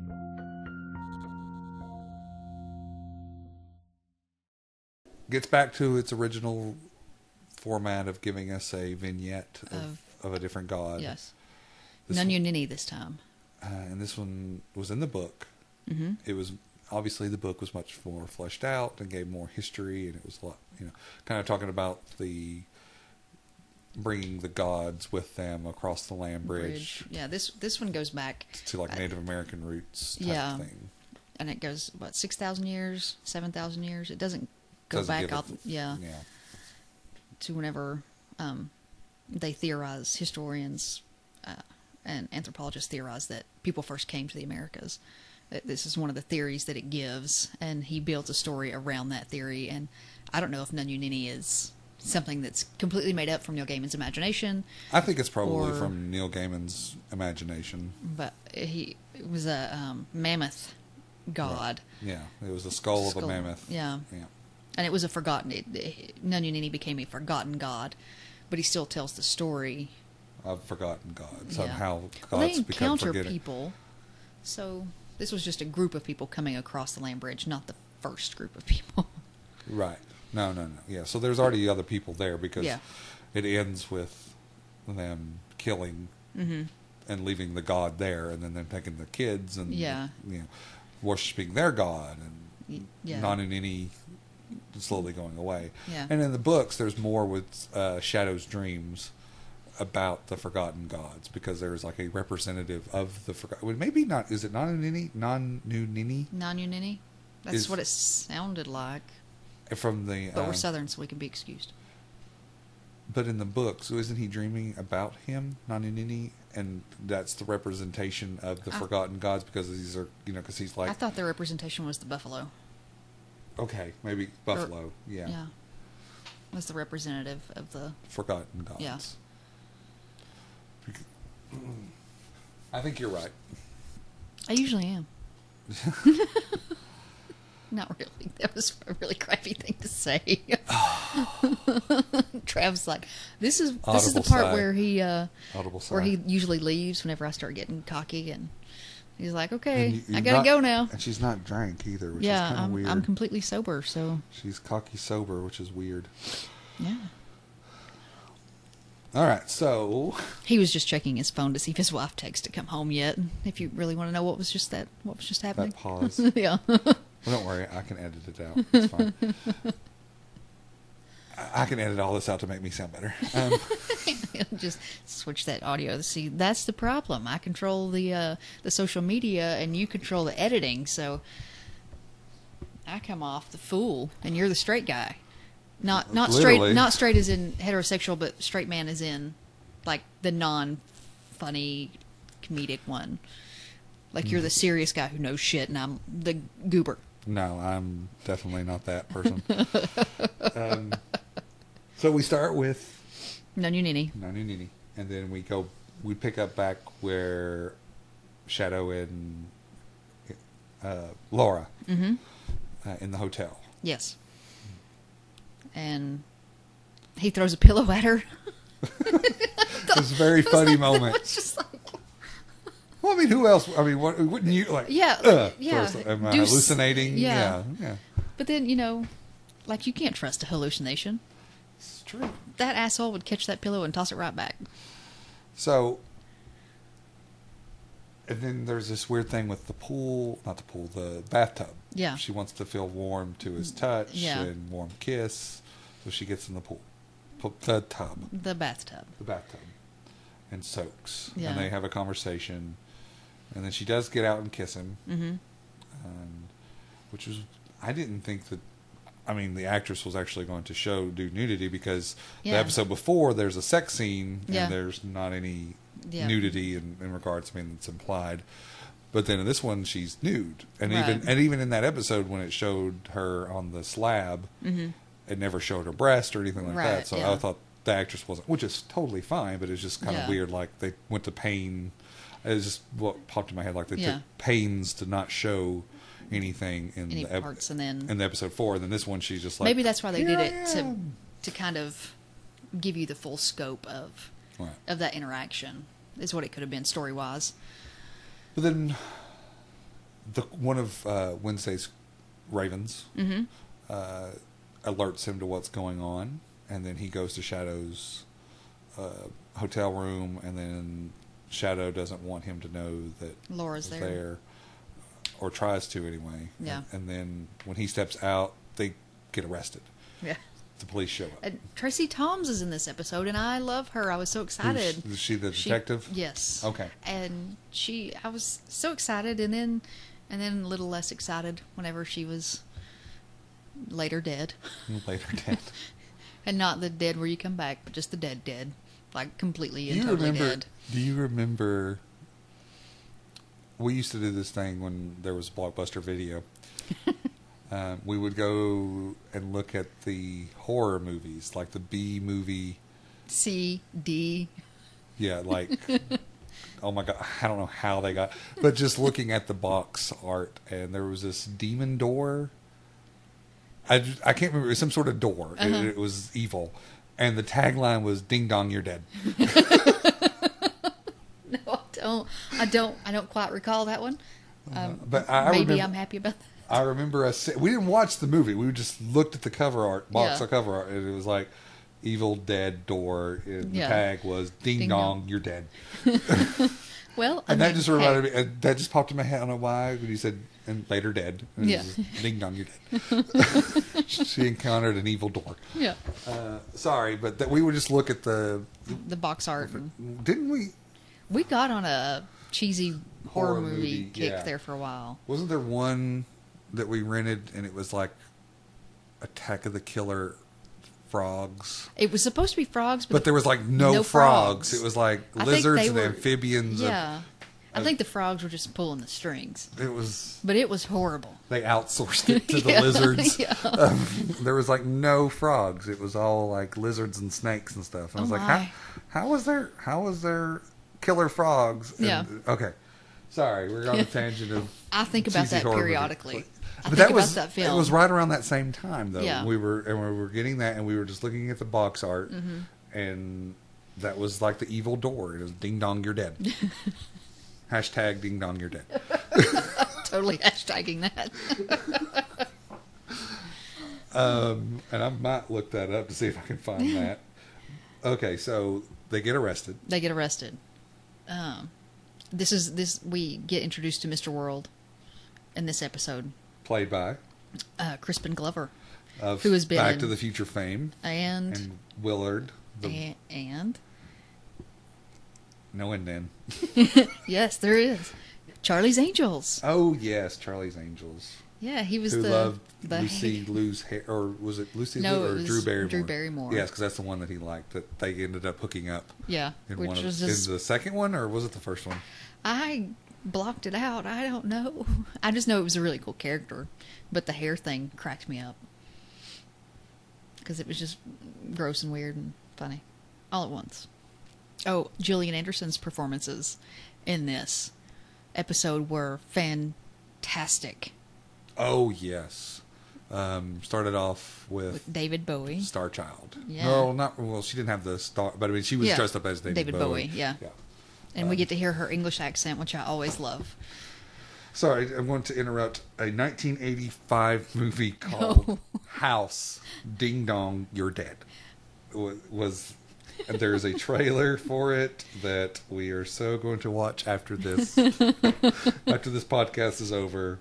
Gets back to its original format of giving us a vignette of, Of- of a different god. Yes. This Nunyunnini this time. Uh, and this one was in the book. Mm-hmm. It was obviously the book was much more fleshed out and gave more history, and it was a lot, you know, kind of talking about the bringing the gods with them across the land bridge, Yeah, this this one goes back to like I- Native American roots type Yeah. thing. and it goes what six thousand years, seven thousand years. It doesn't go Doesn't back out. Yeah, yeah. to whenever um, they theorize, historians uh, and anthropologists theorize that people first came to the Americas. This is one of the theories that it gives, and he builds a story around that theory. And I don't know if Nunyunnini is something that's completely made up from Neil Gaiman's imagination. I think it's probably Or- from Neil Gaiman's imagination. But he it was a um, mammoth god, Yeah, it was the skull, of a mammoth. yeah. yeah. and it was a forgotten. It, it, Nununini became a forgotten god, but he still tells the story. I've forgotten God. Yeah. Somehow Well, they gods become encounter people, so this was just a group of people coming across the land bridge, not the first group of people. Right. No, no, no. Yeah. So there's already other people there because Yeah. it ends with them killing Mm-hmm. and leaving the god there, and then them taking the kids and Yeah. you know, worshiping their god and yeah. not in any slowly going away. Yeah. And in the books, there's more with uh, Shadow's dreams about the forgotten gods because there's like a representative of the forgotten. Well, maybe not. Is it non Nini? Non New Nini Nununini. That's Is- what it sounded like, from the. but um, we're southern, so we can be excused. But in the book, so isn't he dreaming about him, Nanunini? And that's the representation of the I- forgotten gods because these are, you know, because he's like, I thought the representation was the buffalo. okay, maybe Buffalo, yeah, Yeah, was the representative of the. forgotten gods. Yeah. I think you're right. I usually am. Not really. That was a really crappy thing to say. Trav's like, this is this is the part sigh. where he uh, Audible where sigh. he usually leaves whenever I start getting cocky, and he's like, okay, And you- I you're gotta not- go now. And she's not drank either, which Yeah, is kind of I'm weird. I'm completely sober, so she's cocky sober, which is weird. yeah. All right, so He was just checking his phone to see if his wife texted to come home yet. If you really want to know what was just that, what was just happening. pause. yeah. Well, don't worry, I can edit it out. It's fine. I can edit all this out to make me sound better. Um, just switch that audio. See, that's the problem. I control the uh, the social media, and you control the editing. So I come off the fool, and you're the straight guy. Not not Literally. straight, not straight as in heterosexual, but straight man as in like the non funny comedic one. Like you're the serious guy who knows shit, and I'm the goober. No, I'm definitely not that person. um, so we start with No, you ninny. Nani Nini, and then we go. We pick up back where Shadow and uh, Laura Mm-hmm. uh, in the hotel. Yes. And he throws a pillow at her. It's a very funny moment. It's just Well, I mean, who else? I mean, what, wouldn't you like? Yeah, uh, yeah. first, am I s- hallucinating? yeah. yeah, yeah. but then you know, like you can't trust a hallucination. It's true. That asshole would catch that pillow and toss it right back. So, and then there's this weird thing with the pool, not the pool, the bathtub. Yeah. She wants to feel warm to his touch Yeah. and warm kiss, so she gets in the pool, the tub, The bathtub. the bathtub, and soaks. Yeah. And they have a conversation, and then she does get out and kiss him, Mm-hmm. and, which was I didn't think that. I mean, the actress was actually going to show do nudity because the episode before there's a sex scene Yeah. and there's not any Yeah. nudity in, in regards. I mean, it's implied, but then in this one she's nude, and Right. even and even in that episode when it showed her on the slab, it never showed her breast or anything like Mm-hmm. Right, that. So yeah. I thought the actress wasn't, which is totally fine, but it's just kind of weird. Like they went to pain. It's just what popped in my head. Like they Yeah. took pains to not show anything in Any the ep- parts, and then in the episode four, and then this one she's just like maybe that's why they did "Here it to to kind of give you the full scope of Right. of that interaction. Is what it could have been story wise. But then the one of uh, Wednesday's ravens Mm-hmm. uh, alerts him to what's going on, and then he goes to Shadow's uh, hotel room, and then Shadow doesn't want him to know that Laura's he's there. or tries to anyway. Yeah. And, and then when he steps out, they get arrested. Yeah. The police show up. And Tracie Thoms is in this episode, and I love her. I was so excited. Who's- is she the detective? yes. Okay. And she, I was so excited, and then, and then a little less excited whenever she was later dead, Later dead. and not the dead where you come back, but just the dead dead, like completely Do and you totally remember? dead. Do you remember? We used to do this thing when there was Blockbuster Video, Um, we would go and look at the horror movies, like the B movie. C D. Yeah, like oh my god, I don't know how they got, but just looking at the box art, and there was this demon door. I, I can't remember. It was some sort of door. Uh-huh. It, was evil, and the tagline was "Ding dong, you're dead." No, I don't. I don't. I don't quite recall that one. Um, But I, I maybe remember, I'm happy about that. I remember us. We didn't watch the movie. We just looked at the cover art, box Yeah. of cover art, and it was like "Evil Dead Door." And Yeah. The tag was "Ding, Ding dong, dong. you're dead." Well, I And that mean, just hey, reminded me. That just popped in my head. I don't know why. When you said and later dead. And Yeah. Ding dong, you're dead. she encountered an evil door. Yeah, Uh, sorry, but that we would just look at the. the box art. Didn't we? we got on a cheesy horror, Horror movie, movie, kick yeah. there for a while. Wasn't there one that we rented and it was like Attack of the Killer Frogs? It was supposed to be frogs, but, But there was like no, No frogs. frogs. It was like lizards and were- amphibians. and yeah. I think the frogs were just pulling the strings, it was. but it was horrible. They outsourced it to the Yeah, lizards. yeah. Um, there was like no frogs. It was all like lizards and snakes and stuff. And I was Oh, like, my. how, how was there? How was there killer frogs? And- Yeah. Okay. Sorry, we're on a tangent of. I think about cheesy that horror periodically. I But think that about was that film. it was right around that same time though. Yeah. We were and we were getting that, and we were just looking at the box art, Mm-hmm. and that was like the evil door. It was ding dong, you're dead. Hashtag ding dong, you're dead. totally hashtagging that. Um, and I might look that up to see if I can find that. Okay, so they get arrested. they get arrested. Um, this is this we get introduced to Mr. World in this episode. Played by Uh, Crispin Glover of Who has been Back in- to the Future fame and and Willard. The, and, and no and then. yes, there is Charlie's Angels. Oh yes, Charlie's Angels. Yeah, he was Who the loved the Lucy Liu's hair, or was it Lucy No, Liu or was Drew Barrymore? Drew Barrymore. Yes, because that's the one that he liked. That they ended up hooking up yeah, in which one of was in the second one, or was it the first one? I blocked it out. I don't know. I just know it was a really cool character, but the hair thing cracked me up because it was just gross and weird and funny all at once. Oh, Gillian Anderson's performances in this episode were fantastic. Oh yes. Um, started off with, With David Bowie. Star Child. Yeah. No, not well. She didn't have the star, but I mean, she was Yeah. dressed up as David, David Bowie, yeah. yeah. And we get to hear her English accent, which I always love. Sorry, I'm going to interrupt a 1985 movie called House. Ding dong, you're dead. Was there's a trailer for it that we are so going to watch after this after this podcast is over.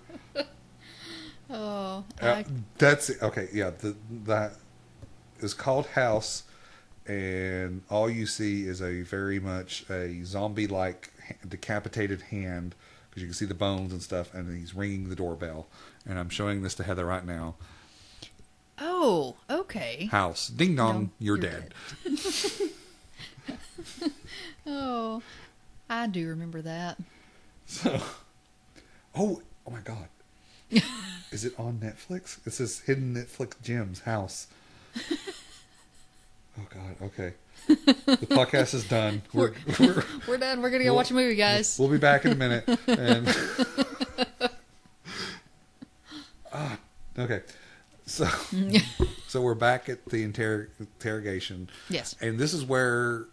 Oh, Uh, I, that's okay. Yeah, the, that is called House, and all you see is a very much a zombie-like decapitated hand because you can see the bones and stuff, and he's ringing the doorbell. And I'm showing this to Heather right now. Oh, okay. House, ding dong, No, you're, you're dead. Oh, I do remember that. So, oh, oh my God, is it on Netflix? It says hidden Netflix gems House. Oh God, okay. The podcast is done. We're, we're, We're done. We're gonna go We'll- watch a movie, guys. We'll be back in a minute. And ah, okay, so so we're back at the inter- interrogation. Yes. and this is where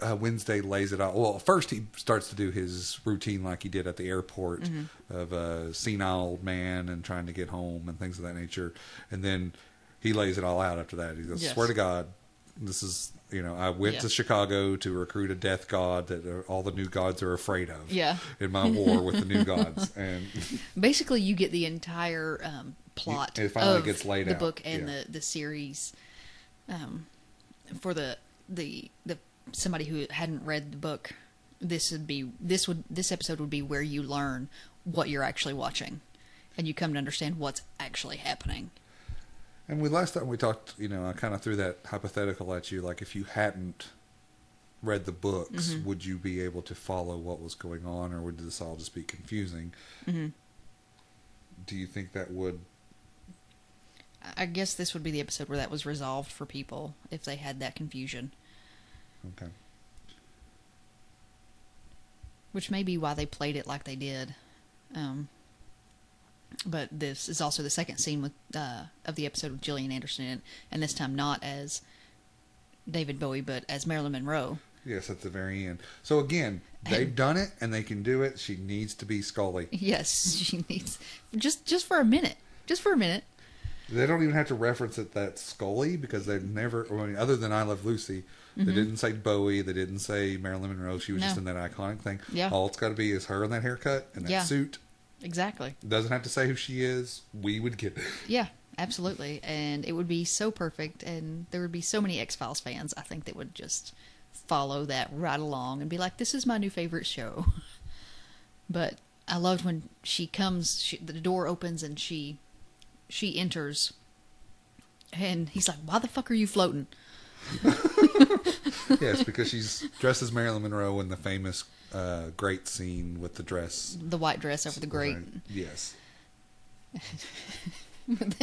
uh, Wednesday lays it out. Well, first he starts to do his routine like he did at the airport Mm-hmm. of a senile old man and trying to get home and things of that nature, and then he lays it all out after that. He goes, Yes. "Swear to God." This is, you know, I went Yeah. to Chicago to recruit a death god that uh, all the new gods are afraid of Yeah. in my war with the new gods. And Basically, you get the entire um, plot It finally of gets laid the out, book and yeah. the the series. Um, for the the the somebody who hadn't read the book, this would be this would this episode would be where you learn what you're actually watching, and you come to understand what's actually happening. and we last time we talked, you know, I kind of threw that hypothetical at you, like if you hadn't read the books, Mm-hmm. would you be able to follow what was going on, or would this all just be confusing? Mm-hmm. Do you think that would I guess this would be the episode where that was resolved for people if they had that confusion, Okay. which may be why they played it like they did. Um, but this is also the second scene with uh, of the episode with Gillian Anderson, in and this time not as David Bowie, but as Marilyn Monroe. Yes, at the very end. So again, they've done it and they can do it. She needs to be Scully. Yes, she needs just just for a minute, just for a minute. They don't even have to reference it that Scully because they've never, I mean, other than I Love Lucy, they didn't say Bowie, they didn't say Marilyn Monroe. She was just Mm-hmm. In that iconic thing. Yeah. All it's got to be is her in that haircut and that Yeah. suit. Exactly. Doesn't have to say who she is. We would get it. Yeah, absolutely. And it would be so perfect, and there would be so many X Files fans, I think, that would just follow that right along and be like, this is my new favorite show. but I loved when she comes, she, the door opens, and she she enters. And he's like, "Why the fuck are you floating?" yes, because she's dressed as Marilyn Monroe in the famous uh, great scene with the dress. The white dress over the grate. Yes.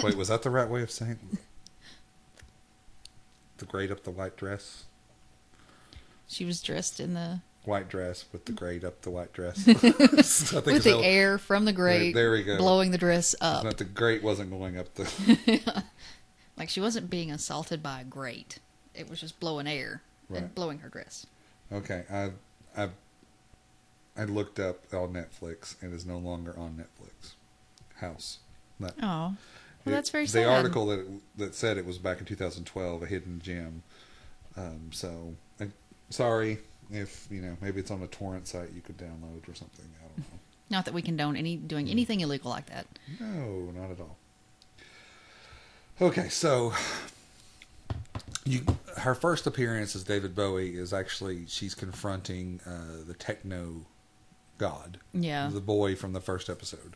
Wait, was that the right way of saying it? The grate up the white dress? She was dressed in the White dress with the grate up the white dress. I think with the air from the grate, there we go. blowing the dress up. But the grate wasn't going up the. Like she wasn't being assaulted by a grate. It was just blowing air Right. and blowing her dress. Okay, I I I looked up on Netflix and is no longer on Netflix. House. That, Oh, well, it- that's very the sad. article that that said it was back in 2012, a hidden gem. Um, so, uh, sorry if you know maybe it's on a torrent site you could download or something. I don't know. Not that we condone any doing anything illegal like that. No, not at all. Okay, so you her first appearance as David Bowie is actually she's confronting uh, the techno god, Yeah. the boy from the first episode,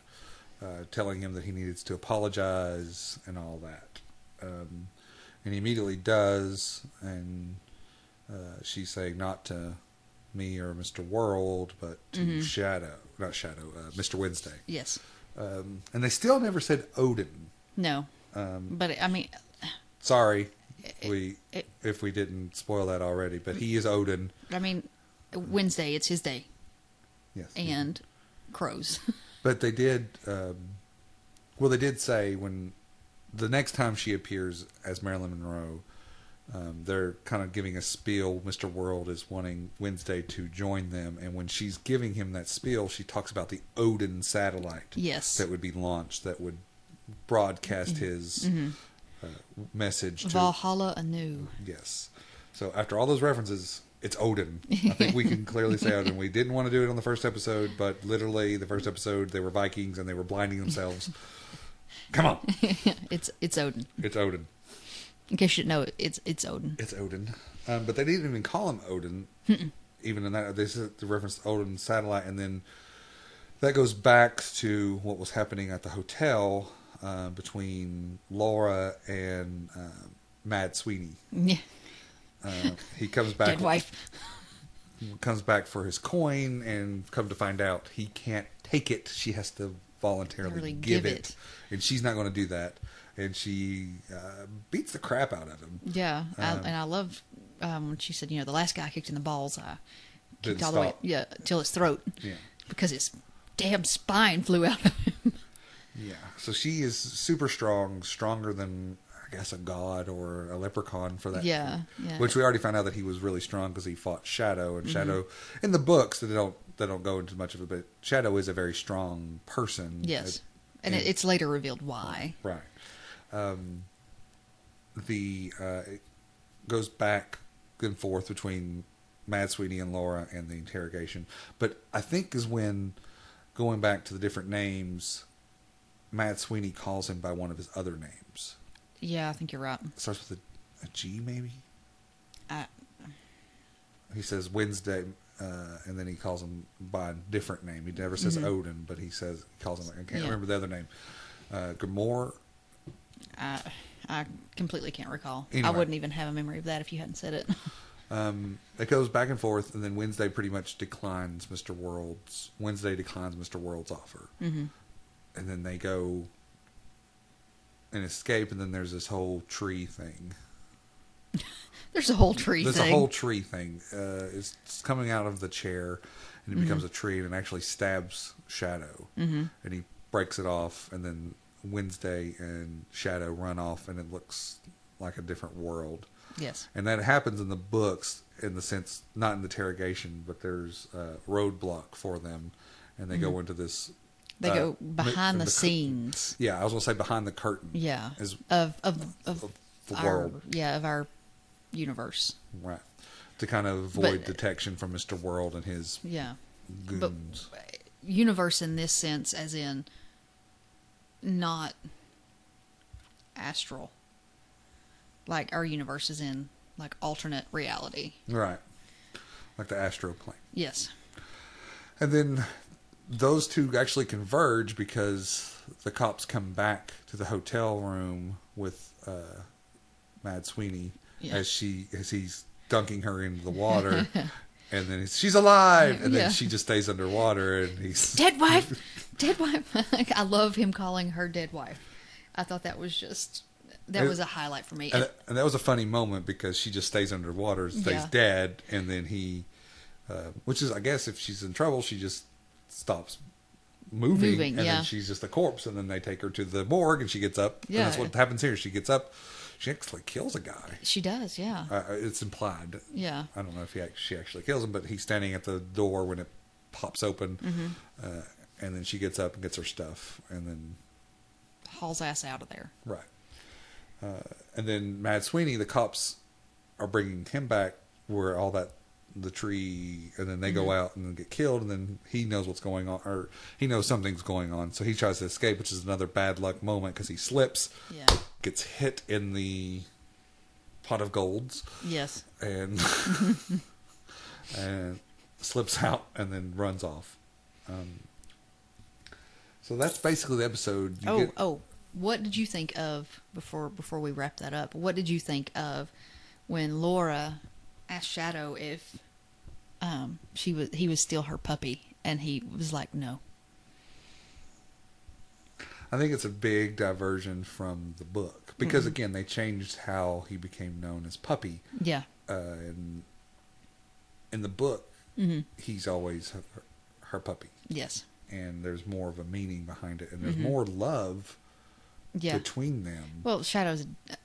uh, telling him that he needs to apologize and all that, um, and he immediately does, and uh, she's saying not to me or Mister World, but to Shadow, not Shadow, uh, Mister Wednesday. Yes. Um, and they still never said Odin. No. Um, But I mean, sorry, we it- if we didn't spoil that already, but he is Odin. I mean, Wednesday it's his day, Yes, and crows. but they did. Um, well, they did say when the next time she appears as Marilyn Monroe, um, they're kind of giving a spiel. Mister World is wanting Wednesday to join them, and when she's giving him that spiel, she talks about the Odin satellite. Yes. that would be launched that would broadcast his uh, message to Valhalla anew. Yes. So after all those references, it's Odin. I think we can clearly say Odin. We didn't want to do it on the first episode, but literally the first episode they were Vikings and they were blinding themselves. Come on, it's it's Odin. it's Odin. In case you didn't know, it's it's Odin. It's Odin. Um, but they didn't even call him Odin. Even in that, they said the reference to Odin satellite, and then that goes back to what was happening at the hotel uh, between Laura and uh, Mad Sweeney. Yeah. Uh, he comes back. Dead wife. comes back for his coin and come to find out he can't take it she has to voluntarily Really give, give it. it. and she's not going to do that and she uh, beats the crap out of him Yeah, I, Um, and I love um, when she said, you know, the last guy kicked in the balls. I kicked all the way, yeah, till his throat. Yeah. because his damn spine flew out of him. yeah so she is super strong stronger than i guess a god or a leprechaun for that Yeah, yeah. which we already found out that he was really strong because he fought shadow Mm-hmm. and shadow in the books they don't they don't go into much of it but shadow is a very strong person yes, and and- it's later revealed why. Right. Um, the uh, it goes back and forth between Mad Sweeney and Laura and the interrogation, but I think is when going back to the different names, Mad Sweeney calls him by one of his other names. Yeah, I think you're right. It starts with a, a G, maybe. I, He says Wednesday, uh, and then he calls him by a different name. He never says Odin, but he says he calls him. I can't Mm-hmm. Yeah. remember the other name. Uh, Gamor. I, I completely can't recall. I wouldn't even have a memory of that if you hadn't said it. Um, it goes back and forth, and then Wednesday pretty much declines Mr. World's. Wednesday declines Mr. World's offer, mm-hmm. and then they go and escape, and then there's this whole tree thing. There's a whole tree There's thing. a whole tree thing. Uh, it's coming out of the chair, and it becomes Mm-hmm. a tree, and it actually stabs Shadow, mm-hmm. and he breaks it off, and then Wednesday and Shadow run off, and it looks like a different world. yes. And that happens in the books in the sense, not in the interrogation, but there's a roadblock for them, and they go into this. Mm-hmm. They uh, go behind the, cur- scenes. Yeah, I was gonna say behind the curtain. Yeah. Of of of, of the our world. yeah of our universe. right to kind of But- avoid detection from Mister World and his Yeah. goons. universe in this sense, as in not astral. Like our universe is in like alternate reality. right, like the astral plane. Yes. And then those two actually converge because the cops come back to the hotel room with uh, Mad Sweeney Yeah. as she as he's dunking her into the water, and then she's alive, and Yeah. then she just stays underwater, and he's Dead wife. dead wife. I love him calling her dead wife. I thought that was just that And- was a highlight for me. and, and that was a funny moment because she just stays underwater, stays Yeah. dead, and then he, uh, which is I guess if she's in trouble, she just stops moving, Moving, and yeah. then she's just a corpse, and then they take her to the morgue, and she gets up. and that's what happens here. She gets up, she actually kills a guy. she does, yeah. Uh, it's implied. Yeah. I don't know if he she actually kills him, but he's standing at the door when it pops open, Mm-hmm. uh, and then she gets up and gets her stuff, and then Hauls ass out of there. Right. Uh, and then Mad Sweeney, the cops are bringing him back where all that, the tree, and then they go out and get killed, and then he knows what's going on, or he knows something's going on, so he tries to escape, which is another bad luck moment because he slips, Yeah. gets hit in the pot of golds, Yes. and and slips out and then runs off. Um, so that's basically the episode. You oh, get- oh, what did you think of before before we wrap that up? What did you think of when Laura asked Shadow if um she was he was still her puppy and he was like no. I think it's a big diversion from the book because again they changed how he became known as Puppy. Yeah. Uh, and in the book, he's always her, her puppy, Yes. and there's more of a meaning behind it, and there's more love Yeah. between them. Well, Shadow's a,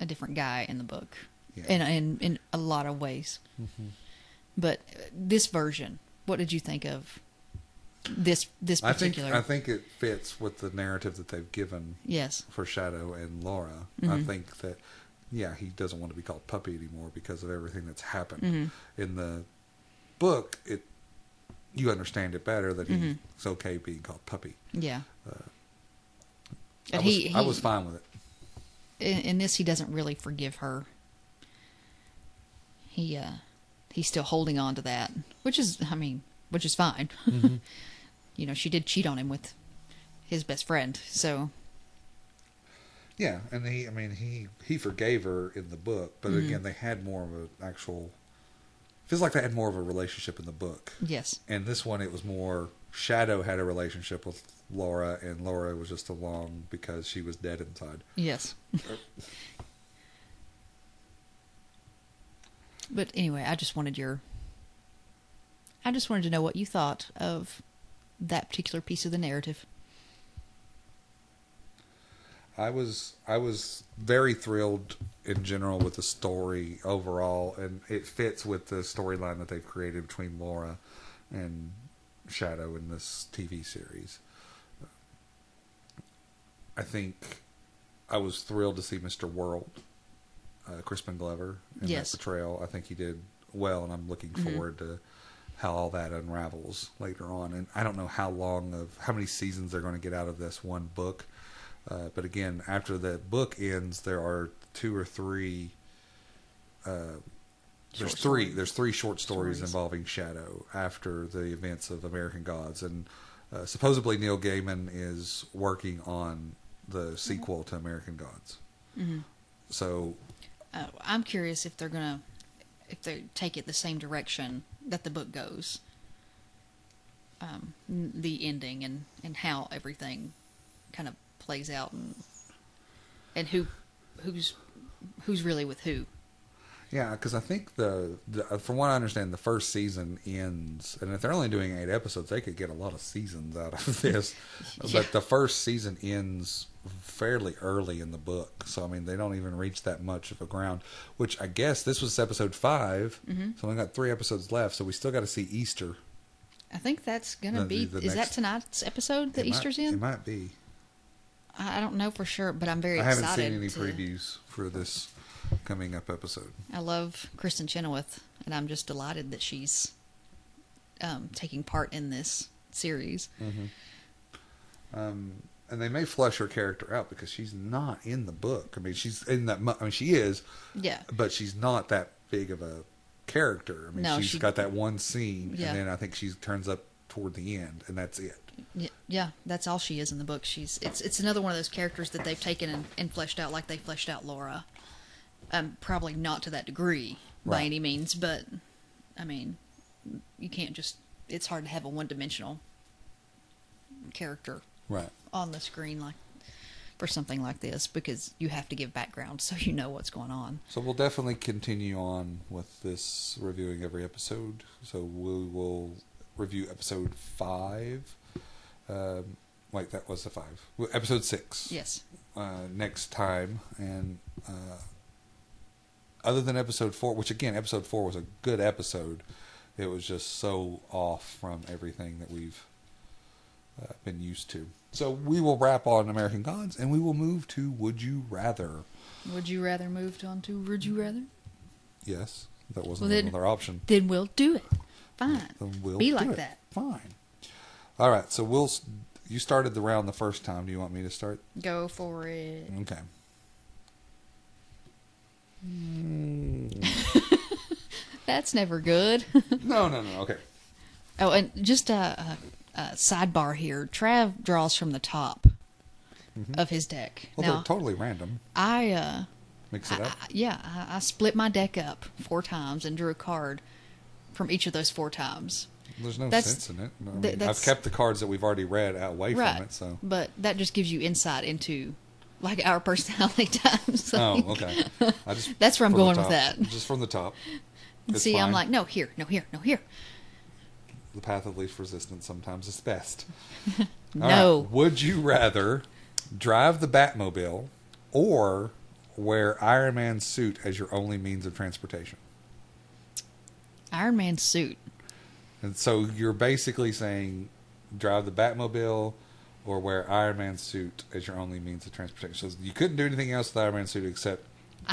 a different guy in the book, Yeah. in in in a lot of ways. Mm-hmm. But uh, this version, what did you think of this this particular? I think? I think it fits with the narrative that they've given yes. for Shadow and Laura. I mm-hmm. think that yeah, he doesn't want to be called puppy anymore because of everything that's happened. Mm-hmm. In the book, it you understand it better that he's okay being called puppy. Yeah. Uh, I But was, he, he I was fine with it. in, in this he doesn't really forgive her. He uh he's still holding on to that, which is I mean, which is fine. you know, she did cheat on him with his best friend, so Yeah, and he, I mean, he he forgave her in the book, but Mm-hmm. again, they had more of an actual. Feels like they had more of a relationship in the book, yes. and this one it was more. Shadow had a relationship with Laura, and Laura was just along because she was dead inside. Yes. but anyway, I just wanted your I just wanted to know what you thought of that particular piece of the narrative. I was I was very thrilled in general with the story overall, and it fits with the storyline that they've created between Laura and Shadow in this TV series. I think I was thrilled to see Mr. World, uh, Crispin Glover, in Yes. that portrayal. I think he did well, and I'm looking forward to how all that unravels later on. And I don't know how long of how many seasons they're going to get out of this one book. Uh, but again, after the book ends, there are two or three. Uh, there's Short three. stories. There's three short stories, Stories. involving Shadow after the events of American Gods, and uh, supposedly Neil Gaiman is working on the sequel to American Gods. So Uh, I'm curious if they're gonna if they take it the same direction that the book goes. Um, the ending and and how everything kind of plays out and and who who's who's really with who. Yeah, because I think the, the from what I understand, the first season ends, and if they're only doing eight episodes, they could get a lot of seasons out of this. Yeah. But the first season ends fairly early in the book, so I mean they don't even reach that much of a ground. Which I guess this was episode 5 Mm-hmm. so we got three episodes left, so we still got to see Easter. I think that's gonna The- be. the is that tonight's episode that It might- Easter's in? It might be. I don't know for sure, but I'm very I haven't excited. seen any to- previews for this coming up episode. I love Kristin Chenoweth, and I'm just delighted that she's um, taking part in this series. Um, and they may flesh her character out because she's not in the book. I mean, she's in that. mu- I mean, she is, Yeah, but she's not that big of a character. I mean, No, she's she- got that one scene, Yeah. and then I think she turns up toward the end, and that's it. yeah, yeah. That's all she is in the book. She's it's it's another one of those characters that they've taken and, and fleshed out like they fleshed out Laura. Um, probably not to that degree by Right. any means, but I mean, you can't just. It's hard to have a one-dimensional character Right. on the screen like for something like this because you have to give background so you know what's going on. So we'll definitely continue on with this reviewing every episode. So we will review episode five. Um, wait, that was the five. Episode six. Yes. uh, next time. And uh, other than episode four, which again, episode four was a good episode, it was just so off from everything that we've uh, been used to. So we will wrap on American Gods, and we will move to Would You Rather. Would you rather move on to Would you rather? Yes, that wasn't Well, then- another option. Then we'll do it. Fine. Then we'll Be do like it. that. Fine. All right. So we'll. You started the round the first time. Do you want me to start? Go for it. Okay. That's never good. No, no, no. Okay. oh, and just a, a, a sidebar here. Trav draws from the top of his deck. Mm-hmm. Well, now, they're totally random. I, uh, Mix it I, up. I- yeah, I, I split my deck up four times and drew a card from each of those four times. There's no That's- sense in it. I mean, I've kept the cards that we've already read out away right. from it. So. But that just gives you insight into like our personality types. Oh, okay. I just That's where I'm going with that. Just from the top. It's See, I'm like, no, here, no, here, no, here. the path of least resistance sometimes is best. No. right. Would you rather drive the Batmobile or wear Iron Man's suit as your only means of transportation? Iron Man suit. And so you're basically saying drive the Batmobile or wear Iron Man suit as your only means of transportation. So you couldn't do anything else with Iron Man suit except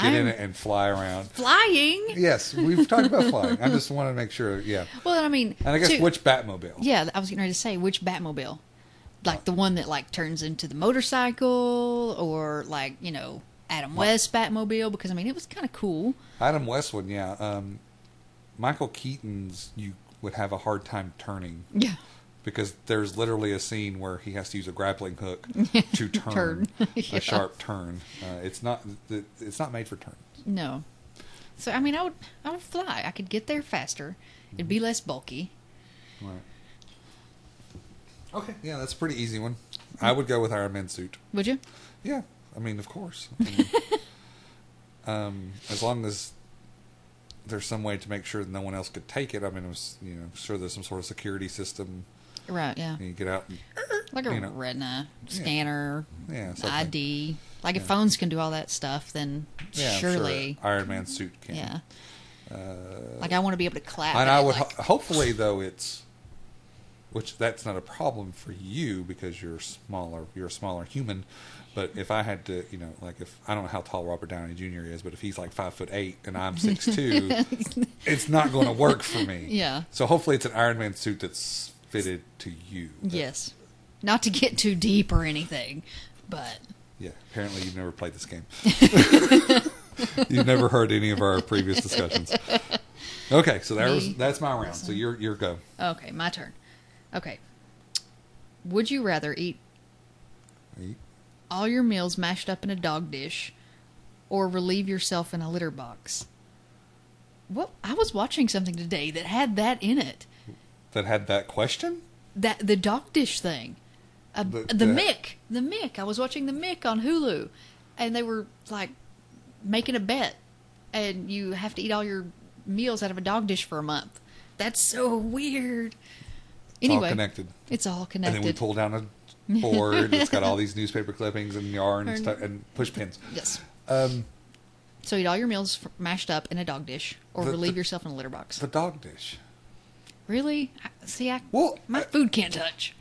get in it and fly around. Flying. Yes, we've talked about flying. I just wanted to make sure. Yeah, Well, I mean, and I guess to- which Batmobile? Yeah, I was getting ready to say which Batmobile, like the one that like turns into the motorcycle, or like you know Adam West Batmobile, because I mean it was kind of cool. Adam West one. Yeah, um, Michael Keaton's. You would have a hard time turning Yeah, because there's literally a scene where he has to use a grappling hook to turn, Turn. Yeah. a sharp turn. Uh, it's not. It's not made for turns. no. So I mean, I would I would fly. I could get there faster. It'd be less bulky. Right. Okay. Yeah, that's a pretty easy one. I would go with Iron Man suit. Would you? Yeah, I mean, of course. I mean, um, as long as there's some way to make sure that no one else could take it. I mean, it was, you know, sure there's some sort of security system. Right. Yeah. And you get out. And, Like a you know. retina scanner, Yeah, something. ID. Like if phones can do all that stuff, then yeah, surely, sure Iron Man suit can. yeah. Uh, Like I want to be able to clap. and I would like- ho- hopefully though it's, which that's not a problem for you because you're smaller. You're a smaller human. But if I had to, you know, like if I don't know how tall Robert Downey Jr. is, but if he's like five foot eight and I'm six two, it's not going to work for me. Yeah. So hopefully it's an Iron Man suit that's fitted to you. Yes. Not to get too deep or anything, but Yeah. Apparently you've never played this game. you've never heard any of our previous discussions. Okay, so that was that's my round. So your your go. okay, my turn. Okay. Would you rather eat Eat. all your meals mashed up in a dog dish or relieve yourself in a litter box? Well, I was watching something today that had that in it. That had that question. That the dog dish thing. Uh, The- the, the- Mick, the Mick. I was watching the Mick on Hulu, and they were like making a bet, and you have to eat all your meals out of a dog dish for a month. That's so weird. It's all Anyway, connected. It's all connected. And then we pull down a board. it's got all these newspaper clippings and yarn and, And- stuff and push pins. yes. Um, So eat all your meals mashed up in a dog dish, or The- relieve yourself in a litter box. the dog dish. Really? I- See, I Well, my I- food can't touch.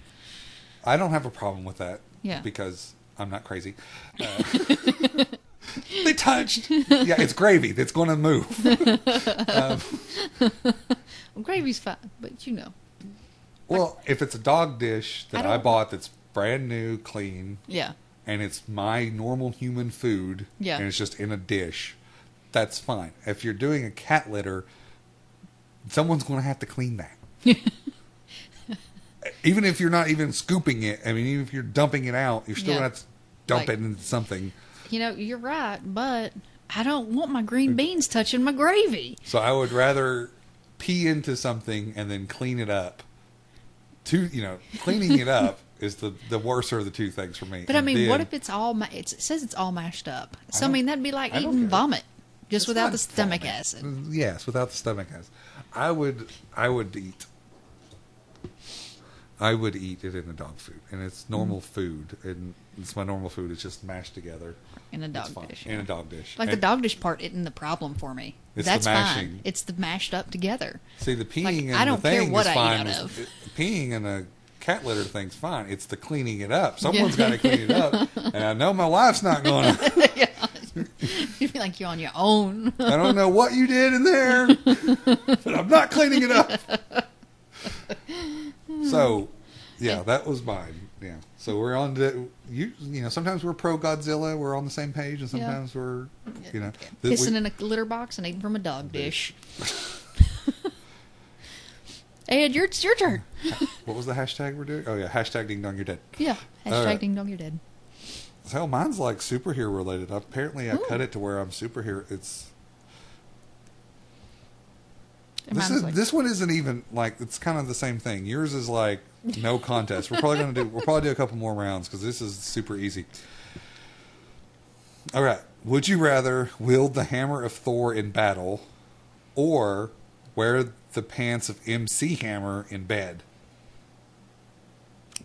I don't have a problem with that. Yeah. Because I'm not crazy. Uh, they touched. Yeah, it's gravy. That's going to move. Well, gravy's fine, but you know, Well, if it's a dog dish that I, don't- bought that's brand new, clean, yeah, and it's my normal human food, Yeah. and it's just in a dish, that's fine. If you're doing a cat litter, someone's going to have to clean that. even if you're not even scooping it, I mean, even if you're dumping it out, you're still Yeah. going to have to dump Like- it into something. you know, you're right, but I don't want my green mm. beans touching my gravy. So I would rather pee into something and then clean it up. To you know, cleaning it up is the the worser of the two things for me. But I And mean, what if it's all? Ma- it's, it says it's all mashed up. So I, don't- mean, that'd be like I eating vomit, just It's without the stomach vomit. acid. Yes, without the stomach acid. I would I would eat. I would eat it in a dog food, and it's normal Mm-hmm. food, and it's my normal food. It's just mashed together In a dog dish, In yeah. a dog dish. Like the dog dish part isn't the problem for me. It's the That's mashing. fine. It's the mashed up together. See, the peeing and I don't the care thing what is I eat fine. out of. peeing in a cat litter thing's fine. It's the cleaning it up. Someone's got to clean it up, and I know my wife's not going to. you feel like you're on your own. I don't know what you did in there, but I'm not cleaning it up. So, hmm. yeah, that was mine. Yeah. So we're on the you. You know, sometimes we're pro Godzilla. We're on the same page, and sometimes we're, you know, th- we- Pissing in a litter box and eating from a dog dish. Ed, your, it's your turn. what was the hashtag we're doing? Oh yeah, hashtag Ding Dong You're Dead. Yeah. Hashtag right. ding dong, you're dead. Hell, mine's like superhero related. Apparently, I Ooh. cut it to where I'm superhero. It's this is like- this one isn't even like it's kind of the same thing. Yours is like no contest. We're probably gonna do we'll probably do a couple more rounds because this is super easy. All right. Would you rather wield the hammer of Thor in battle, or wear the pants of MC Hammer in bed?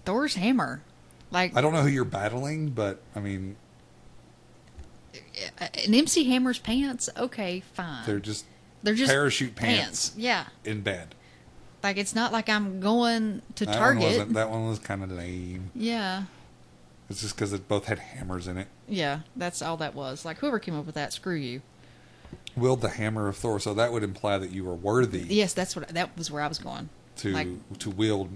Thor's hammer. Like I don't know who you're battling, but I mean uh, an MC Hammer's pants. Okay, fine. they're just They're just parachute pants. Yeah, in bed. like it's not like I'm going to That Target. wasn't. That one was kind of lame. yeah, It's just because it both had hammers in it. yeah. That's all that was. Like whoever came up with that, screw you. Wield the hammer of Thor, so that would imply that you were worthy Yes, that's what. That was where I was going. to like- to wield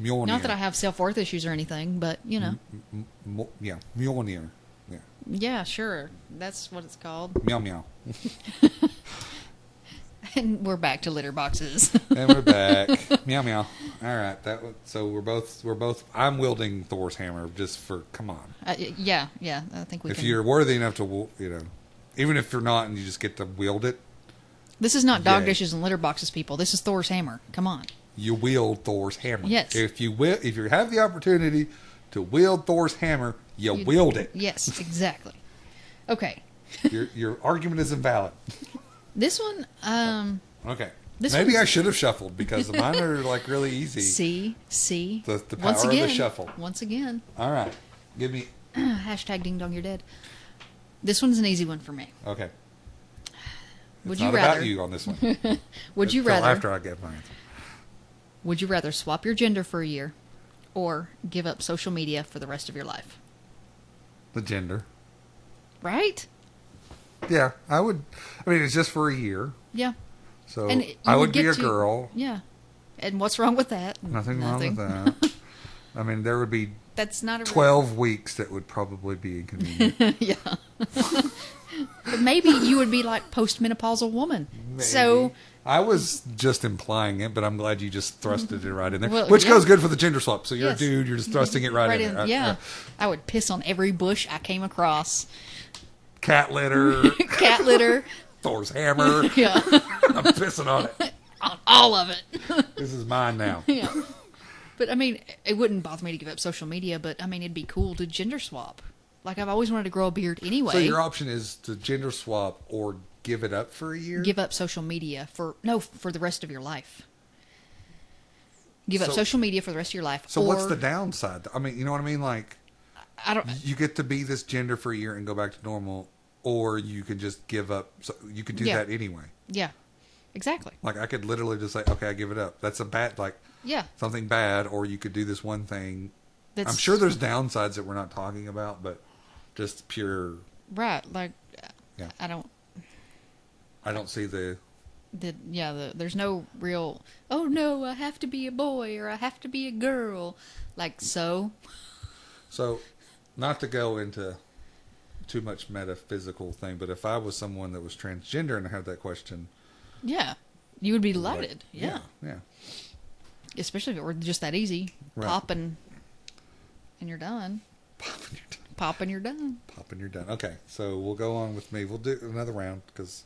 Mjolnir. Not that I have self worth issues or anything, but you know, M- m- yeah, Mjolnir. Yeah, yeah, sure. That's what it's called. meow meow. And we're back to litter boxes. and we're back. meow meow. All right, that. was- So we're both we're both. I'm wielding Thor's hammer just for. Come on, uh, yeah, yeah. I think we if can. you're worthy enough to, you know, even if you're not, and you just get to wield it, This is not dog Yay. dishes and litter boxes, people. This is Thor's hammer. Come on. you wield Thor's hammer. Yes. If you will, if you have the opportunity to wield Thor's hammer, you, You- wield it. Yes, exactly. Okay. your your argument is invalid. This one, um, Okay. This Maybe I should have shuffled because the mine are like really easy. see, see. The- the once power of the shuffle. Once again, All right. Give me. hashtag ding dong, you're dead. This one's an easy one for me. Okay. Would It's you not rather? about you on this one. Would you rather? After I get mine. Would you rather swap your gender for a year, or give up social media for the rest of your life? The gender. Right? Yeah, I would. I mean, it's just for a year, Yeah. so And I would would be a to- girl. Yeah. And what's wrong with that? Nothing, wrong with that. I mean, there would be That's not a twelve weeks that would probably be inconvenient. yeah. but maybe you would be like postmenopausal woman. So I was just implying it, but I'm glad you just thrusted it right in there, Well, which yeah. goes good for the gender swap. So you're Yes. a dude, you're just thrusting it right, in, there. Uh, yeah. uh, I would piss on every bush I came across. Cat litter, Cat litter. Thor's hammer. Yeah. I'm pissing on it. on all of it. This is mine now. yeah. But I mean, it wouldn't bother me to give up social media, but I mean, it'd be cool to gender swap. like I've always wanted to grow a beard anyway. So your option is to gender swap or give it up for a year. give up social media for no for the rest of your life. Give up social media for the rest of your life. so what's the downside? I mean, you know what I mean? Like I don't. you get to be this gender for a year and go back to normal, or you can just give up. So you could do Yeah. that anyway. Yeah, exactly. Like I could literally just say, okay, I give it up. That's a bad like Yeah, something bad, or you could do this one thing. that's I'm sure there's downsides that we're not talking about, but just pure. right. Like, Yeah. I don't. I don't see the. The, yeah, the, there's no real. Oh no, I have to be a boy or I have to be a girl. Like so. So, not to go into too much metaphysical thing, but if I was someone that was transgender and I had that question, Yeah, you would be like, delighted. yeah. yeah, especially if it were just that easy. Right. Pop and and you're done. pop and you're done. Pop and you're done. Pop and you're done. Okay, so we'll go on with me. We'll do another round because.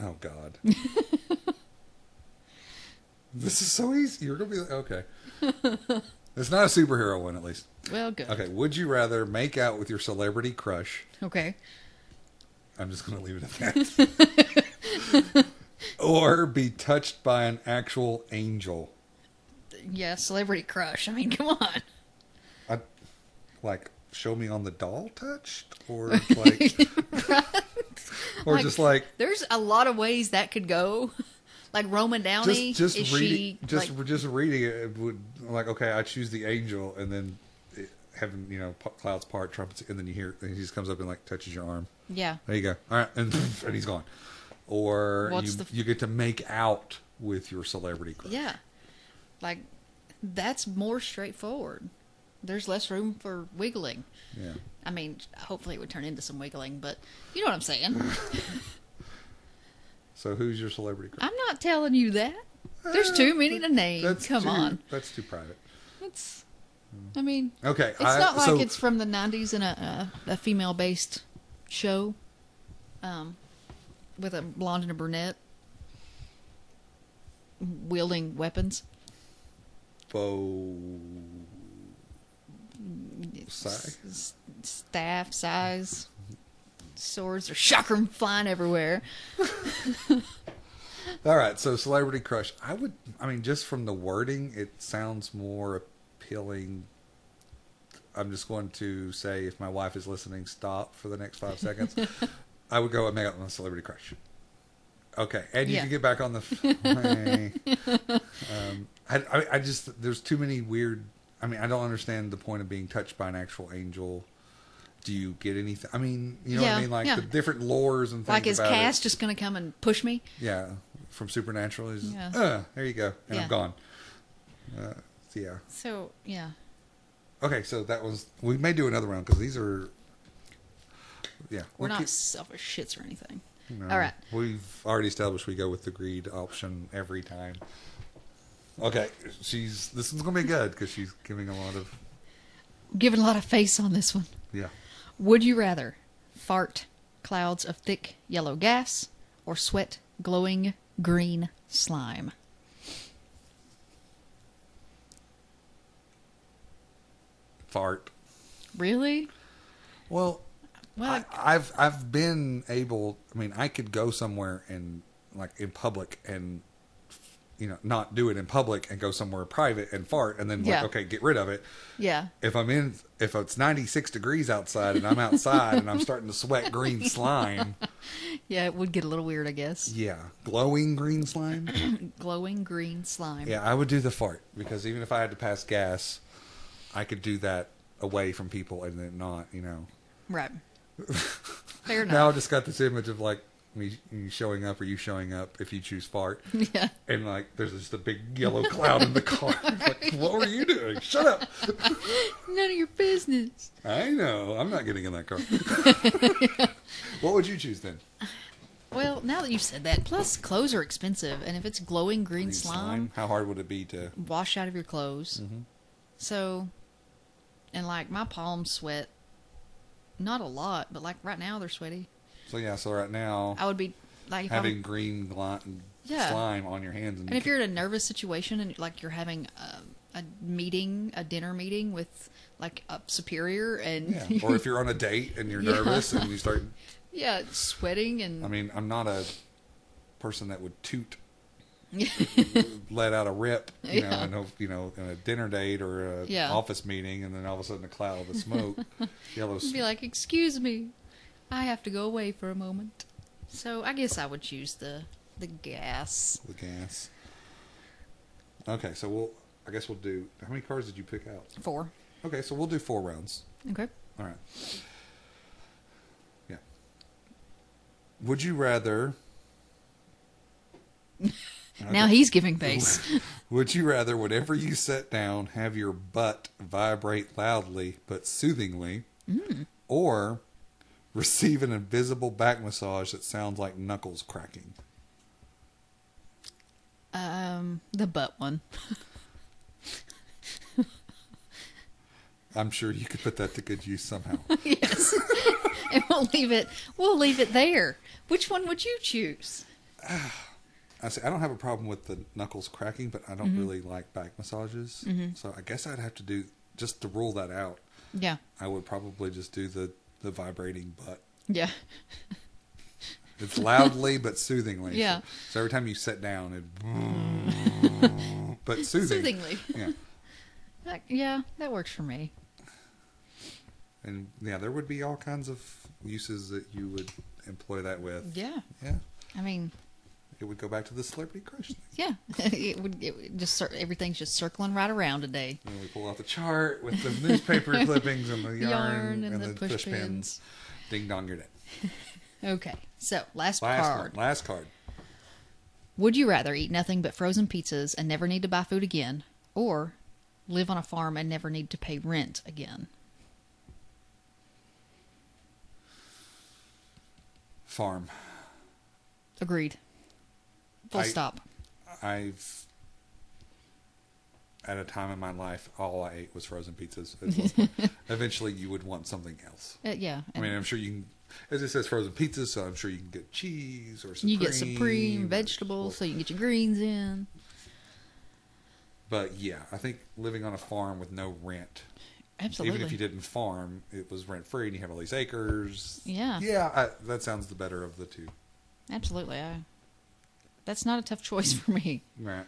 Oh God. this is so easy. You're gonna be like, okay. It's not a superhero one, at least. Well, good. Okay. Would you rather make out with your celebrity crush? Okay. I'm just going to leave it at that. or be touched by an actual angel. Yeah, celebrity crush. I mean, come on. I, like, show me on the doll touched? Or, like, or Like, just like, There's a lot of ways that could go. Like Roma Downey. just, is just reading, she just, like, just reading it, it would, like, okay, I choose the angel, and then it, having, you know, p- clouds part, trumpets, and then you hear, and he just comes up and, like, touches your arm. yeah. There you go. All right. And, and he's gone. Or What's you, the- you get to make out with your celebrity crush. Yeah. Like that's more straightforward. There's less room for wiggling. Yeah. I mean, hopefully it would turn into some wiggling, but you know what I'm saying. So who's your celebrity crush? I'm not telling you that. There's too many to name. That's Come too, on. That's too private. It's. I mean, Okay. it's I- not like so- it's from the '90s and a, a, a female-based show, um, with a blonde and a brunette wielding weapons. bow. Sai? S- staff sais swords or chakram flying everywhere. All right. So celebrity crush. I would. I mean, just from the wording, it sounds more appealing. I'm just going to say, if my wife is listening, stop for the next five seconds. I would go and make with my celebrity crush. Okay, and you Yeah. can get back on the. Um, I, I, I just there's too many weird. I mean, I don't understand the point of being touched by an actual angel. Do you get anything? I mean, you know what I mean, like yeah. the different lores and things. Like is Cass it. just going to come and push me? Yeah, from Supernatural. Is Yeah. uh, there you go, and Yeah. I'm gone. Uh, so yeah. So yeah, Okay, so that was. We may do another round because these are. Yeah, we're we'll not keep- selfish shits or anything. no, All right. We've already established we go with the greed option every time. Okay, she's. This one's gonna be good because she's giving a lot of. Giving a lot of face on this one. Yeah. Would you rather fart clouds of thick yellow gas or sweat glowing green slime? Fart. Really? Well, Well, I, I've I've been able. I mean, I could go somewhere and like in public and you know not do it in public and go somewhere private and fart and then like Yeah. okay get rid of it. yeah. If I'm in if it's 96 degrees outside and I'm outside and I'm starting to sweat green slime, Yeah, it would get a little weird, I guess. yeah, glowing green slime. Glowing green slime. Yeah, I would do the fart because even if I had to pass gas, I could do that away from people and then not, you know. Right. Fair enough. Now I just got this image of like me me showing up or you showing up if you choose fart. Yeah. And like there's just a big yellow cloud in the car. like, what were you doing? Shut up. None of your business. I know. I'm not getting in that car. what would you choose then? Well, now that you've said that, plus clothes are expensive, and if it's glowing green, Green slime, How hard would it be to wash out of your clothes. Mm-hmm. So, and like my palms sweat, not a lot, but like right now they're sweaty. So yeah, so right now I would be like having I'm, green gli- Yeah. slime on your hands and, and if you're in a nervous situation and like you're having a, a meeting, a dinner meeting with like a superior, and Yeah. Or if you're on a date and you're Yeah. nervous and you start. yeah, sweating and I mean, I'm not a person that would toot, let out a rip, you know, Yeah. in a, you know, in a dinner date or a Yeah. office meeting, and then all of a sudden a cloud of smoke, yellow. be like, "Excuse me, I have to go away for a moment." So I guess I would choose the the gas. the gas. Okay, so we'll. I guess we'll do. How many cards did you pick out? Four. Okay, so we'll do four rounds. Okay. All right. Yeah. Would you rather? Now he's giving face. Would you rather, whenever you sit down, have your butt vibrate loudly but soothingly, mm. or receive an invisible back massage that sounds like knuckles cracking? um, the butt one. I'm sure you could put that to good use somehow. yes. and we'll leave it. We'll leave it there. Which one would you choose? I say I don't have a problem with the knuckles cracking, but I don't really like back massages. So I guess I'd have to do just to rule that out. Yeah. I would probably just do the the vibrating butt. Yeah. It's loudly but soothingly. Yeah. So, so every time you sit down, it but soothing. Soothingly. Yeah. That- yeah, that works for me. And yeah, there would be all kinds of uses that you would employ that with. Yeah. Yeah. I mean, It would go back to the celebrity crush thing. yeah. it would, it would just cir- everything's just circling right around today. And we pull out the chart with the newspaper clippings and the yarn, Yarn and the push pins. pins. Ding dong, you're dead. Okay. So, last, Last card. one. Last card. Would you rather eat nothing but frozen pizzas and never need to buy food again, or live on a farm and never need to pay rent again? Farm. Agreed. Full I- stop. I've at a time in my life, all I ate was frozen pizzas. At one point. Eventually, you would want something else. Uh, yeah. I mean, I'm sure you can. As it says, frozen pizzas, so I'm sure you can get cheese or supreme. you get supreme or- vegetables, so you can get your greens in. But yeah, I think living on a farm with no rent, Absolutely. even if you didn't farm, it was rent free, and you have all these acres. Yeah. yeah, I, that sounds the better of the two. Absolutely. I, that's not a tough choice for me. Right.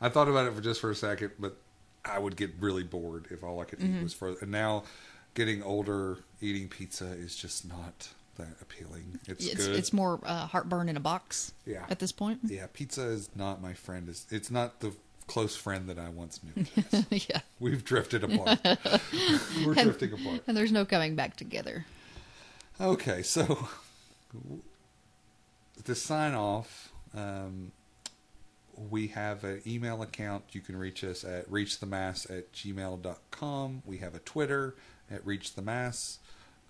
I thought about it for just for a second, but I would get really bored if all I could Mm-hmm. eat was frozen. And now, getting older, eating pizza is just not that appealing. It's, It's good. it's more uh, heartburn in a box. Yeah. At this point. yeah, pizza is not my friend. It's, it's not the close friend that I once knew. yeah. We've drifted apart. We're drifting apart. And there's no coming back together. Okay, so to sign off, um, we have an email account. You can reach us at reachthemass at gmail.com. We have a Twitter at reachthemass.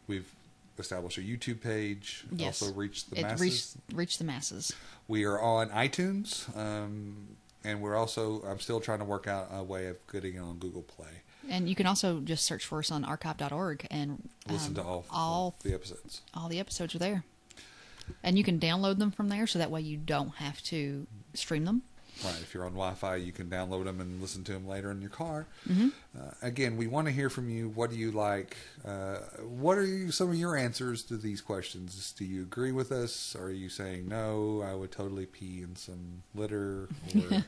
We've established a YouTube page. Yes. Also, Reach the It Masses. reach reach the masses. We are on iTunes. Um, and we're also, I'm still trying to work out a way of getting it on Google Play. And you can also just search for us on archive.org and Listen um, to all, all the episodes. all the episodes are there. And you can download them from there so that way you don't have to stream them. Right. If you're on Wi-Fi, you can download them and listen to them later in your car. Mm-hmm. Uh, again, we want to hear from you. What do you like? Uh, what are you, some of your answers to these questions? Do you agree with us? Are you saying no? I would totally pee in some litter, or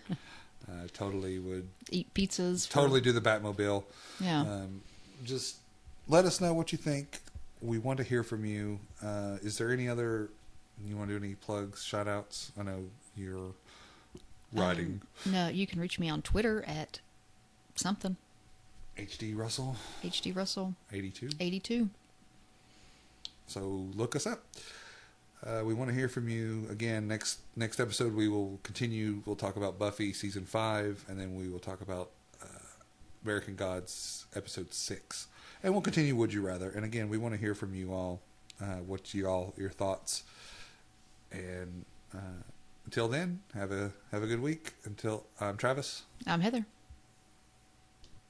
uh, totally would Eat pizzas. for- totally do the Batmobile. Yeah. Um, just let us know what you think. We want to hear from you. Uh, is there any other? You want to do any plugs, shout outs? I know you're writing. no, you can reach me on Twitter at something. HD Russell HD Russell 82. 82. So look us up. Uh, we want to hear from you again. Next next episode, we will continue. We'll talk about Buffy season five, and then we will talk about uh, American Gods episode six, and we'll continue. Would you rather? And again, we want to hear from you all. Uh, what you all your thoughts, and uh, until then, have a have a good week. Until I'm Travis. I'm Heather.